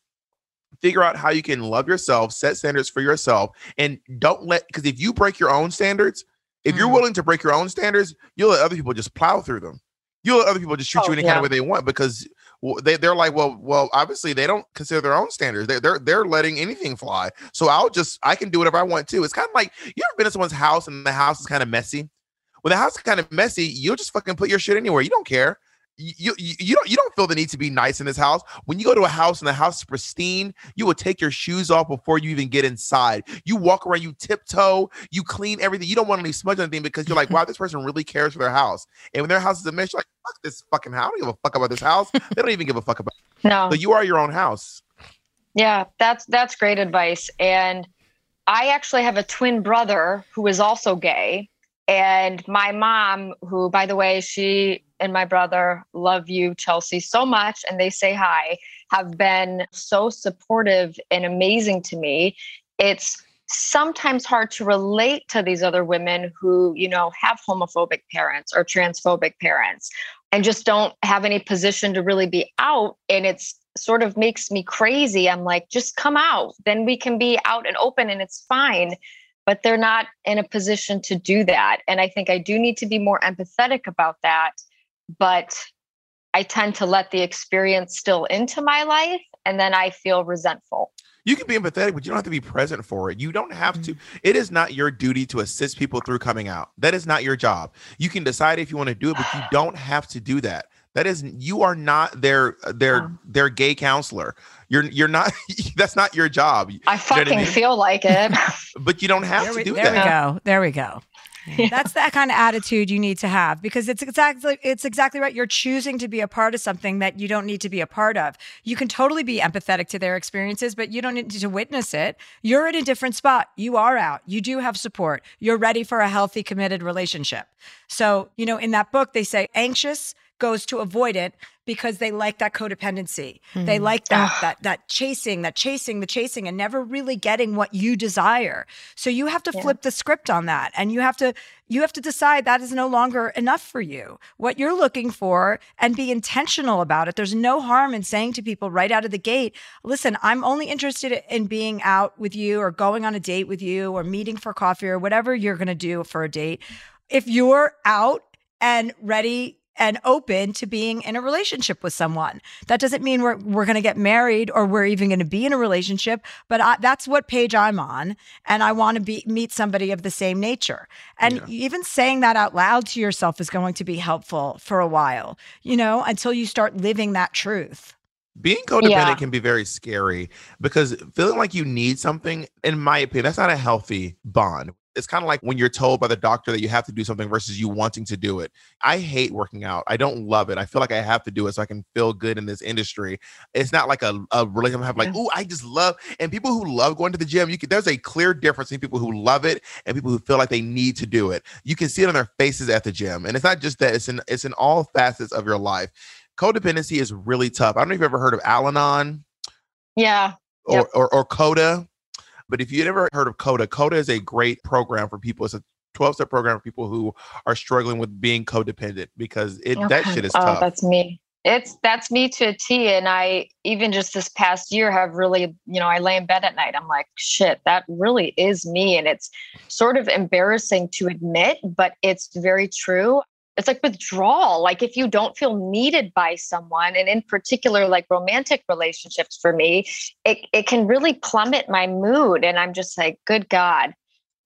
figure out how you can love yourself, set standards for yourself, and don't let because if you break your own standards, if you're mm. willing to break your own standards, you'll let other people just plow through them. You'll let other people just treat oh, you any yeah. kind of way they want because they they're like, well, well, obviously they don't consider their own standards. They're they're they're letting anything fly. So I'll just I can do whatever I want to. It's kind of like you ever been to someone's house and the house is kind of messy. When the house is kind of messy, you'll just fucking put your shit anywhere. You don't care you, you you don't you don't feel the need to be nice in this house. When you go to a house and the house is pristine, you will take your shoes off before you even get inside. You walk around, you tiptoe, you clean everything. You don't want to leave smudge on anything because you're like, wow, this person really cares for their house. And when their house is a mess, you're like, fuck this fucking house. I don't give a fuck about this house. they don't even give a fuck about. It. No, so you are your own house. Yeah, that's that's great advice. And I actually have a twin brother who is also gay. And my mom, who, by the way, she and my brother love you, Chelsea, so much, and they say hi, have been so supportive and amazing to me. It's sometimes hard to relate to these other women who, you know, have homophobic parents or transphobic parents and just don't have any position to really be out. And it's sort of makes me crazy. I'm like, just come out. Then we can be out and open and it's fine. But they're not in a position to do that. And I think I do need to be more empathetic about that but I tend to let the experience still into my life and then I feel resentful. You can be empathetic, but you don't have to be present for it. You don't have to. Mm-hmm. It is not your duty to assist people through coming out. That is not your job. You can decide if you want to do it, but you don't have to do that. That is you are not their their their gay counselor. You're you're not that's not your job. I fucking you know I mean? feel like it. but you don't have there to we, do there that. There we go. There we go. Yeah. That's that kind of attitude you need to have because it's exactly it's exactly right. You're choosing to be a part of something that you don't need to be a part of. You can totally be empathetic to their experiences, but you don't need to witness it. You're in a different spot. You are out. You do have support. You're ready for a healthy, committed relationship. So, you know, in that book, they say anxious goes to avoidant because they like that codependency. Mm. They like that that that chasing, that chasing, the chasing and never really getting what you desire. So you have to yeah. flip the script on that and you have to you have to decide that is no longer enough for you. What you're looking for and be intentional about it. There's no harm in saying to people right out of the gate, "Listen, I'm only interested in being out with you or going on a date with you or meeting for coffee or whatever you're going to do for a date." If you're out and ready and open to being in a relationship with someone. That doesn't mean we're we're going to get married or we're even going to be in a relationship, but I, that's what page I'm on, and I want to be meet somebody of the same nature. And yeah. even saying that out loud to yourself is going to be helpful for a while, you know, until you start living that truth being codependent yeah. can be very scary because feeling like you need something in my opinion that's not a healthy bond it's kind of like when you're told by the doctor that you have to do something versus you wanting to do it. I hate working out. I don't love it. I feel like I have to do it so I can feel good in this industry. It's not like a, a really have like, oh, I just love and people who love going to the gym, you can there's a clear difference between people who love it and people who feel like they need to do it. You can see it on their faces at the gym. And it's not just that, it's in it's in all facets of your life. Codependency is really tough. I don't know if you've ever heard of Al Anon. Yeah. Or, Yep. or, or Coda. But if you never heard of Coda, Coda is a great program for people. It's a 12 step program for people who are struggling with being codependent because it that shit is oh, tough. That's me. It's that's me to a T. And I even just this past year have really, you know, I lay in bed at night. I'm like, shit, that really is me. And it's sort of embarrassing to admit, but it's very true. It's like withdrawal. Like if you don't feel needed by someone, and in particular, like romantic relationships for me, it, it can really plummet my mood. And I'm just like, good God,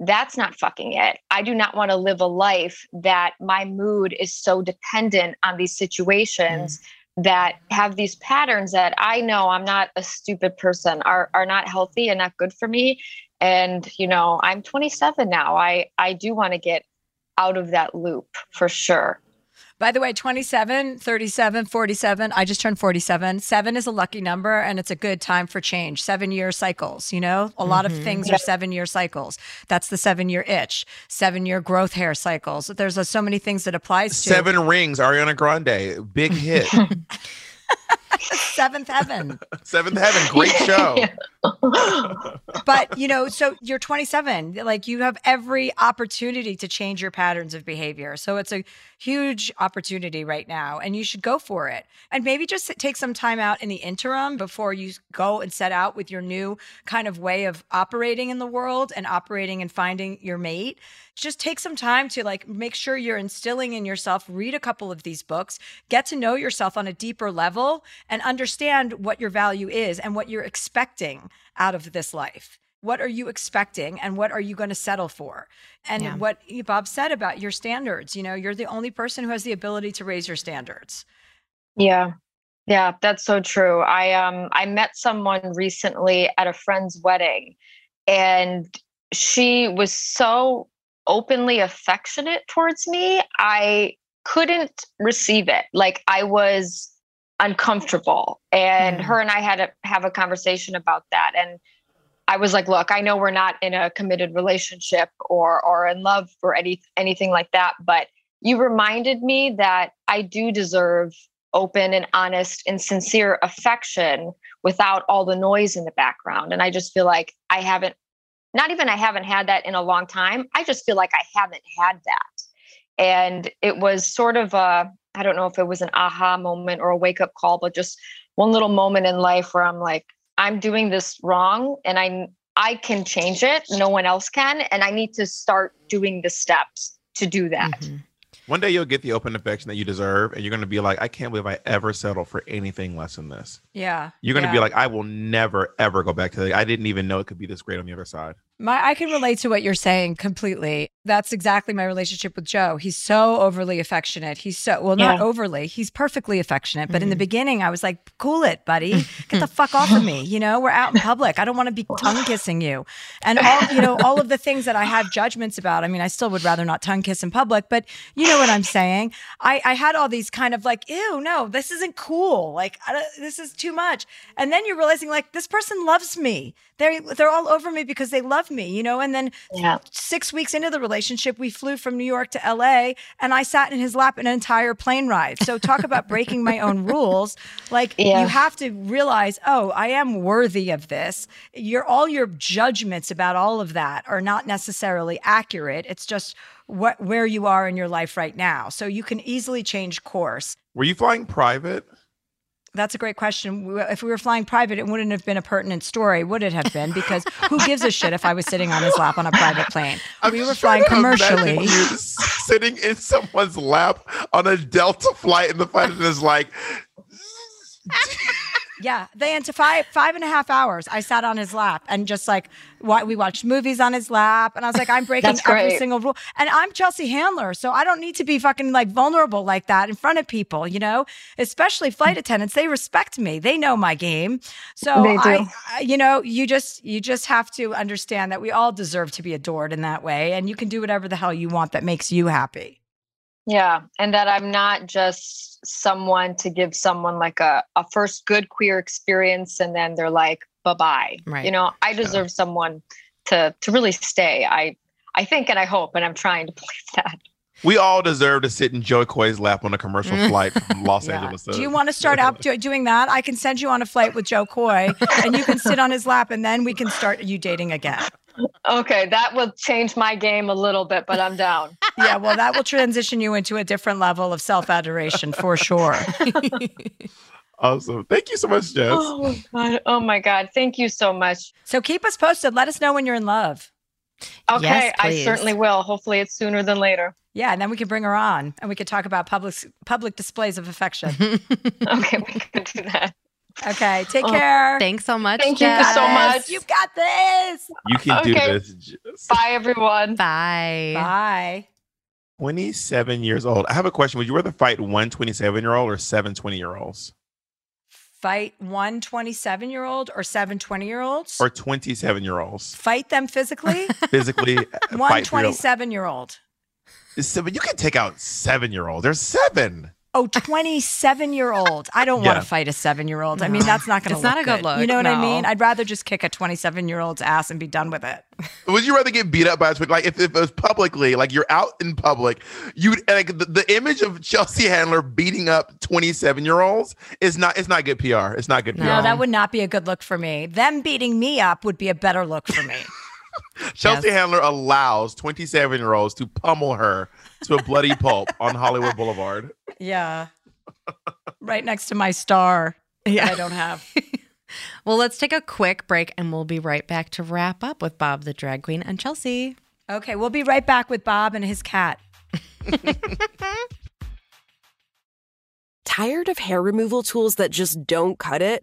that's not fucking it. I do not want to live a life that my mood is so dependent on these situations that have these patterns that I know I'm not a stupid person are are not healthy and not good for me. And you know, I'm 27 now. I I do want to get out of that loop for sure. By the way, 27, 37, 47. I just turned 47. Seven is a lucky number and it's a good time for change. Seven year cycles, you know? A lot of Mhm. things Yep. are seven year cycles. That's the seven year itch, seven year growth hair cycles. There's uh, so many things that applies to Seven Rings, Ariana Grande, big hit. seventh heaven. Seventh Heaven, great show. but you know, so you're 27, like you have every opportunity to change your patterns of behavior. So it's a huge opportunity right now, and you should go for it. And maybe just take some time out in the interim before you go and set out with your new kind of way of operating in the world and operating and finding your mate. Just take some time to like make sure you're instilling in yourself, read a couple of these books, get to know yourself on a deeper level, and understand what your value is and what you're expecting out of this life. What are you expecting and what are you going to settle for? And Yeah. what Bob said about your standards, you know, you're the only person who has the ability to raise your standards. Yeah. Yeah, that's so true. I um I met someone recently at a friend's wedding and she was so openly affectionate towards me. I couldn't receive it. Like I was uncomfortable. And her and I had to have a conversation about that and I was like, look, I know we're not in a committed relationship or or in love or any anything like that, but you reminded me that I do deserve open and honest and sincere affection without all the noise in the background. And I just feel like I haven't not even I haven't had that in a long time. I just feel like I haven't had that. And it was sort of a I don't know if it was an aha moment or a wake up call, but just one little moment in life where I'm like, I'm doing this wrong and I I can change it. No one else can. And I need to start doing the steps to do that. Mm-hmm. One day you'll get the open affection that you deserve, and you're going to be like, I can't believe I ever settled for anything less than this. Yeah. You're going to yeah. be like, I will never, ever go back to that. I didn't even know it could be this great on the other side. My, I can relate to what you're saying completely. That's exactly my relationship with Joe. He's so overly affectionate. He's so, well, not Yeah. overly, he's perfectly affectionate. But in the mm-hmm. beginning, I was like, cool it, buddy. Get the fuck off of me. You know, we're out in public. I don't want to be tongue kissing you. And all, you know, all of the things that I have judgments about. I mean, I still would rather not tongue kiss in public, but you know what I'm saying? I, I had all these kind of like, ew, no, this isn't cool. Like, I don't, this is too much. And then you're realizing, like, this person loves me. They're, they're all over me because they love me, you know? And then Yeah. six weeks into the relationship, we flew from New York to LA and I sat in his lap an entire plane ride. So talk about breaking my own rules. Like Yeah. you have to realize, oh, I am worthy of this. Your all your judgments about all of that are not necessarily accurate. It's just what where you are in your life right now. So you can easily change course. Were you flying private? That's a great question. If we were flying private, it wouldn't have been a pertinent story, would it have been? Because who gives a shit if I was sitting on his lap on a private plane? we were flying Trying to imagine commercially. sitting in someone's lap on a Delta flight, and the attendant is like, Yeah, they into five five and a half hours. I sat on his lap and just like we watched movies on his lap, and I was like, I'm breaking every single rule. And I'm Chelsea Handler, so I don't need to be fucking like vulnerable like that in front of people. You know, especially flight attendants. They respect me. They know my game. So They do. I, I, you know, you just you just have to understand that we all deserve to be adored in that way, and you can do whatever the hell you want that makes you happy. Yeah, and that I'm not just someone to give someone like a, a first good queer experience and then they're like bye bye. Right. You know, I deserve someone to to really stay. I I think and I hope and I'm trying to believe that. We all deserve to sit in Jo Koy's lap on a commercial flight from Los Yeah. Angeles. Do you want to start out do- doing that? I can send you on a flight with Joe Coy, and you can sit on his lap, and then we can start you dating again. Okay, that will change my game a little bit, but I'm down. Yeah, well, that will transition you into a different level of self adoration for sure. Awesome. Thank you so much, Jess. Oh my god. Oh my god. Thank you so much. So keep us posted. Let us know when you're in love. Okay, Yes, I certainly will. Hopefully it's sooner than later. Yeah, and then we can bring her on, and we could talk about public public displays of affection. Okay, we can do that. Okay, take Oh, care. Thanks so much. Thank you so much. You've got this. You can do Okay. this. Jess. Bye everyone. Bye. Bye. 27 years old. I have a question. Would you rather fight one 27 year old or seven 20 year olds? Fight one 27 year old or seven 20 year olds. Or 27 year olds? Fight them physically. Physically uh, one fight for your- 27 year old. Seven, you can take out seven year olds. There's seven. Oh, 27 year old. I don't want to fight a seven year old. I mean, that's not going to It's look not a good look, You know what I mean? I'd rather just kick a 27 year old's ass and be done with it. Would you rather get beat up by a twin? Like if, if it was publicly, like you're out in public, you like the, the image of Chelsea Handler beating up 27 year olds is not it's not good PR. It's not good PR. No, that would not be a good look for me. Them beating me up would be a better look for me. Chelsea Yes. Handler allows 27 year olds to pummel her to a bloody pulp on Hollywood Boulevard. yeah. right next to my star. Yeah. I don't have. Well, let's take a quick break and we'll be right back to wrap up with Bob the Drag Queen and Chelsea. Okay, we'll be right back with Bob and his cat. Tired of hair removal tools that just don't cut it?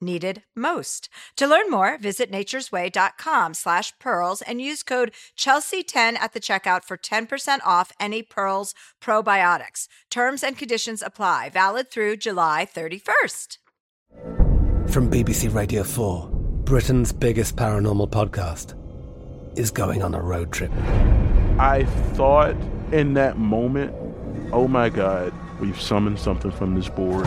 needed most. To learn more, visit naturesway.com slash pearls and use code Chelsea10 at the checkout for 10% off any Pearls probiotics. Terms and conditions apply. Valid through July 31st. From BBC Radio 4, Britain's biggest paranormal podcast is going on a road trip. I thought in that moment, oh my God, we've summoned something from this board.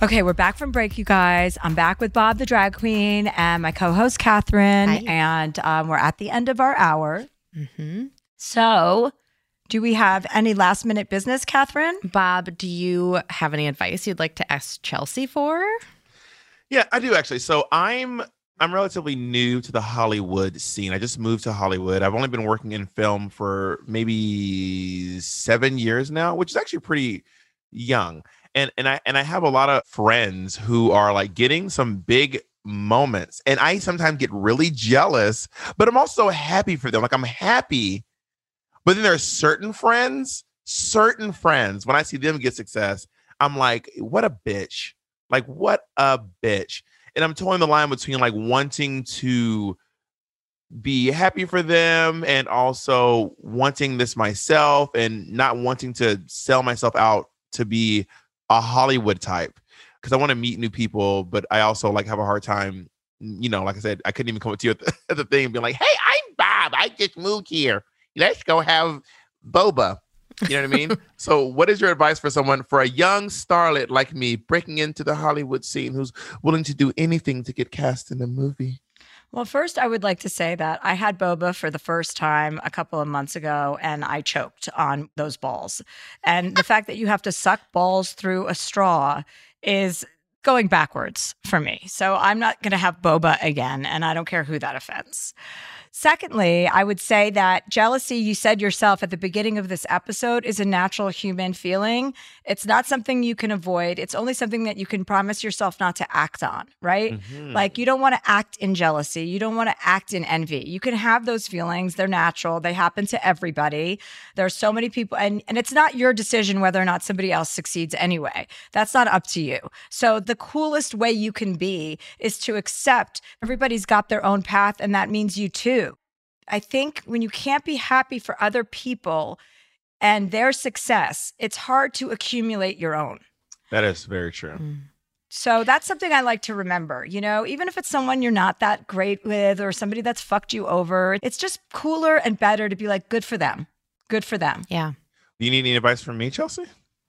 Okay, we're back from break, you guys. I'm back with Bob the drag queen and my co-host Catherine, Hi. and um, we're at the end of our hour. Mm-hmm. So, do we have any last minute business, Catherine? Bob, do you have any advice you'd like to ask Chelsea for? Yeah, I do actually. So I'm I'm relatively new to the Hollywood scene. I just moved to Hollywood. I've only been working in film for maybe seven years now, which is actually pretty young. And and I and I have a lot of friends who are like getting some big moments. And I sometimes get really jealous, but I'm also happy for them. Like I'm happy. But then there are certain friends, certain friends, when I see them get success, I'm like, what a bitch. Like, what a bitch. And I'm towing the line between like wanting to be happy for them and also wanting this myself and not wanting to sell myself out to be a Hollywood type because I want to meet new people, but I also like have a hard time. You know, like I said, I couldn't even come up to you at the, at the thing and be like, "Hey, I'm Bob. I just moved here. Let's go have boba." You know what I mean? so, what is your advice for someone for a young starlet like me breaking into the Hollywood scene who's willing to do anything to get cast in a movie? Well, first, I would like to say that I had boba for the first time a couple of months ago and I choked on those balls. And the fact that you have to suck balls through a straw is going backwards for me. So I'm not going to have boba again. And I don't care who that offends. Secondly, I would say that jealousy, you said yourself at the beginning of this episode, is a natural human feeling. It's not something you can avoid. It's only something that you can promise yourself not to act on, right? Mhm. Like you don't want to act in jealousy. You don't want to act in envy. You can have those feelings. They're natural. They happen to everybody. There's so many people and and it's not your decision whether or not somebody else succeeds anyway. That's not up to you. So the coolest way you can be is to accept everybody's got their own path and that means you too. I think when you can't be happy for other people and their success, it's hard to accumulate your own. That is very true. Mm. So that's something I like to remember. You know, even if it's someone you're not that great with or somebody that's fucked you over, it's just cooler and better to be like, good for them. Good for them. Yeah. Do you need any advice from me, Chelsea?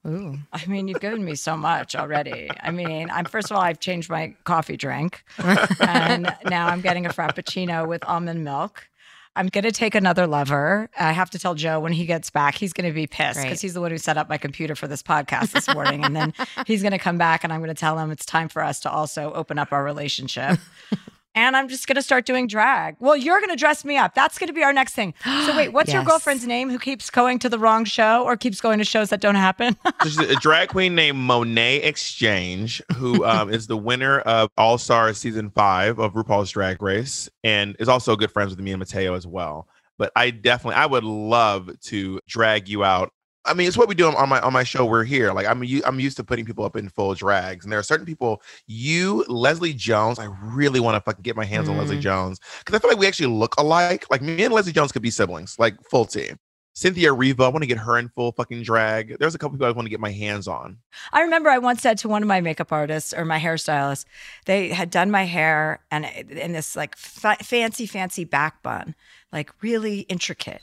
Ooh. I mean, you've given me so much already. I mean, I'm first of all, I've changed my coffee drink, and now I'm getting a frappuccino with almond milk. I'm gonna take another lover. I have to tell Joe when he gets back, he's gonna be pissed because he's the one who set up my computer for this podcast this morning, and then he's gonna come back, and I'm gonna tell him it's time for us to also open up our relationship. And I'm just gonna start doing drag. Well, you're gonna dress me up. That's gonna be our next thing. So wait, what's your girlfriend's name who keeps going to the wrong show or keeps going to shows that don't happen? There's a drag queen named Monét X Change, who um, is the winner of All Stars season five of RuPaul's Drag Race, and is also good friends with me and Matteo as well. But I definitely, I would love to drag you out. I mean, it's what we do on my on my show. We're here. Like I'm, I'm used to putting people up in full drags, and there are certain people. You, Leslie Jones. I really want to fucking get my hands on Leslie Mm. Jones because I feel like we actually look alike. Like me and Leslie Jones could be siblings, like full team. Cynthia Erivo. I want to get her in full fucking drag. There's a couple people I want to get my hands on. I remember I once said to one of my makeup artists or my hairstylist, they had done my hair and in this like fa- fancy, fancy back bun, like really intricate.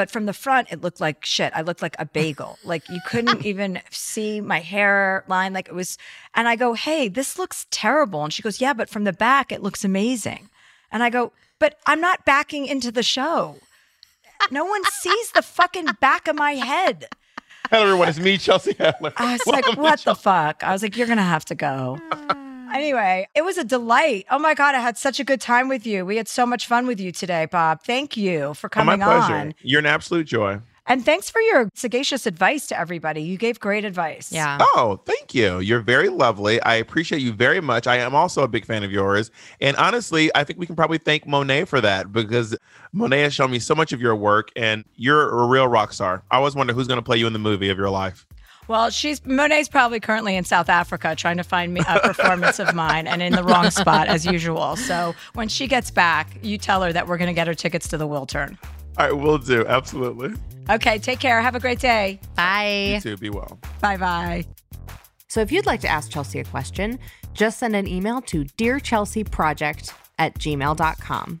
But from the front, it looked like shit. I looked like a bagel. Like you couldn't even see my hairline. Like it was, and I go, hey, this looks terrible. And she goes, yeah, but from the back, it looks amazing. And I go, but I'm not backing into the show. No one sees the fucking back of my head. Hello, everyone. It's me, Chelsea Handler. I was like, what the fuck? I was like, you're going to have to go. anyway, it was a delight. Oh my God, I had such a good time with you. We had so much fun with you today, Bob. Thank you for Oh, coming my pleasure. on. You're an absolute joy. And thanks for your sagacious advice to everybody. You gave great advice. Yeah. Oh, thank you. You're very lovely. I appreciate you very much. I am also a big fan of yours. And honestly, I think we can probably thank Monét for that because Monét has shown me so much of your work and you're a real rock star. I always wonder who's going to play you in the movie of your life. Well, she's Monét's probably currently in South Africa trying to find me a performance of mine and in the wrong spot as usual. So when she gets back, you tell her that we're going to get her tickets to the Wiltern. All right, we'll do. Absolutely. Okay, take care. Have a great day. Bye. You too. Be well. Bye bye. So if you'd like to ask Chelsea a question, just send an email to dearchelseaproject at gmail.com.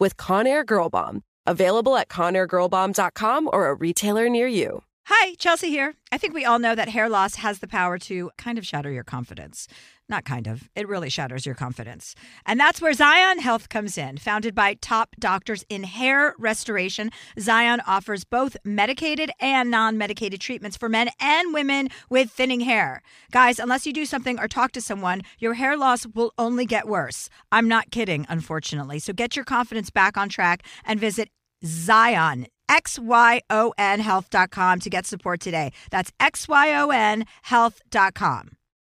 with Conair Girl Bomb. Available at ConairGirlBomb.com or a retailer near you. Hi, Chelsea here. I think we all know that hair loss has the power to kind of shatter your confidence. Not kind of, it really shatters your confidence. And that's where Xyon Health comes in. Founded by top doctors in hair restoration, Xyon offers both medicated and non medicated treatments for men and women with thinning hair. Guys, unless you do something or talk to someone, your hair loss will only get worse. I'm not kidding, unfortunately. So get your confidence back on track and visit Zion. XYON health.com to get support today. That's XYON health.com.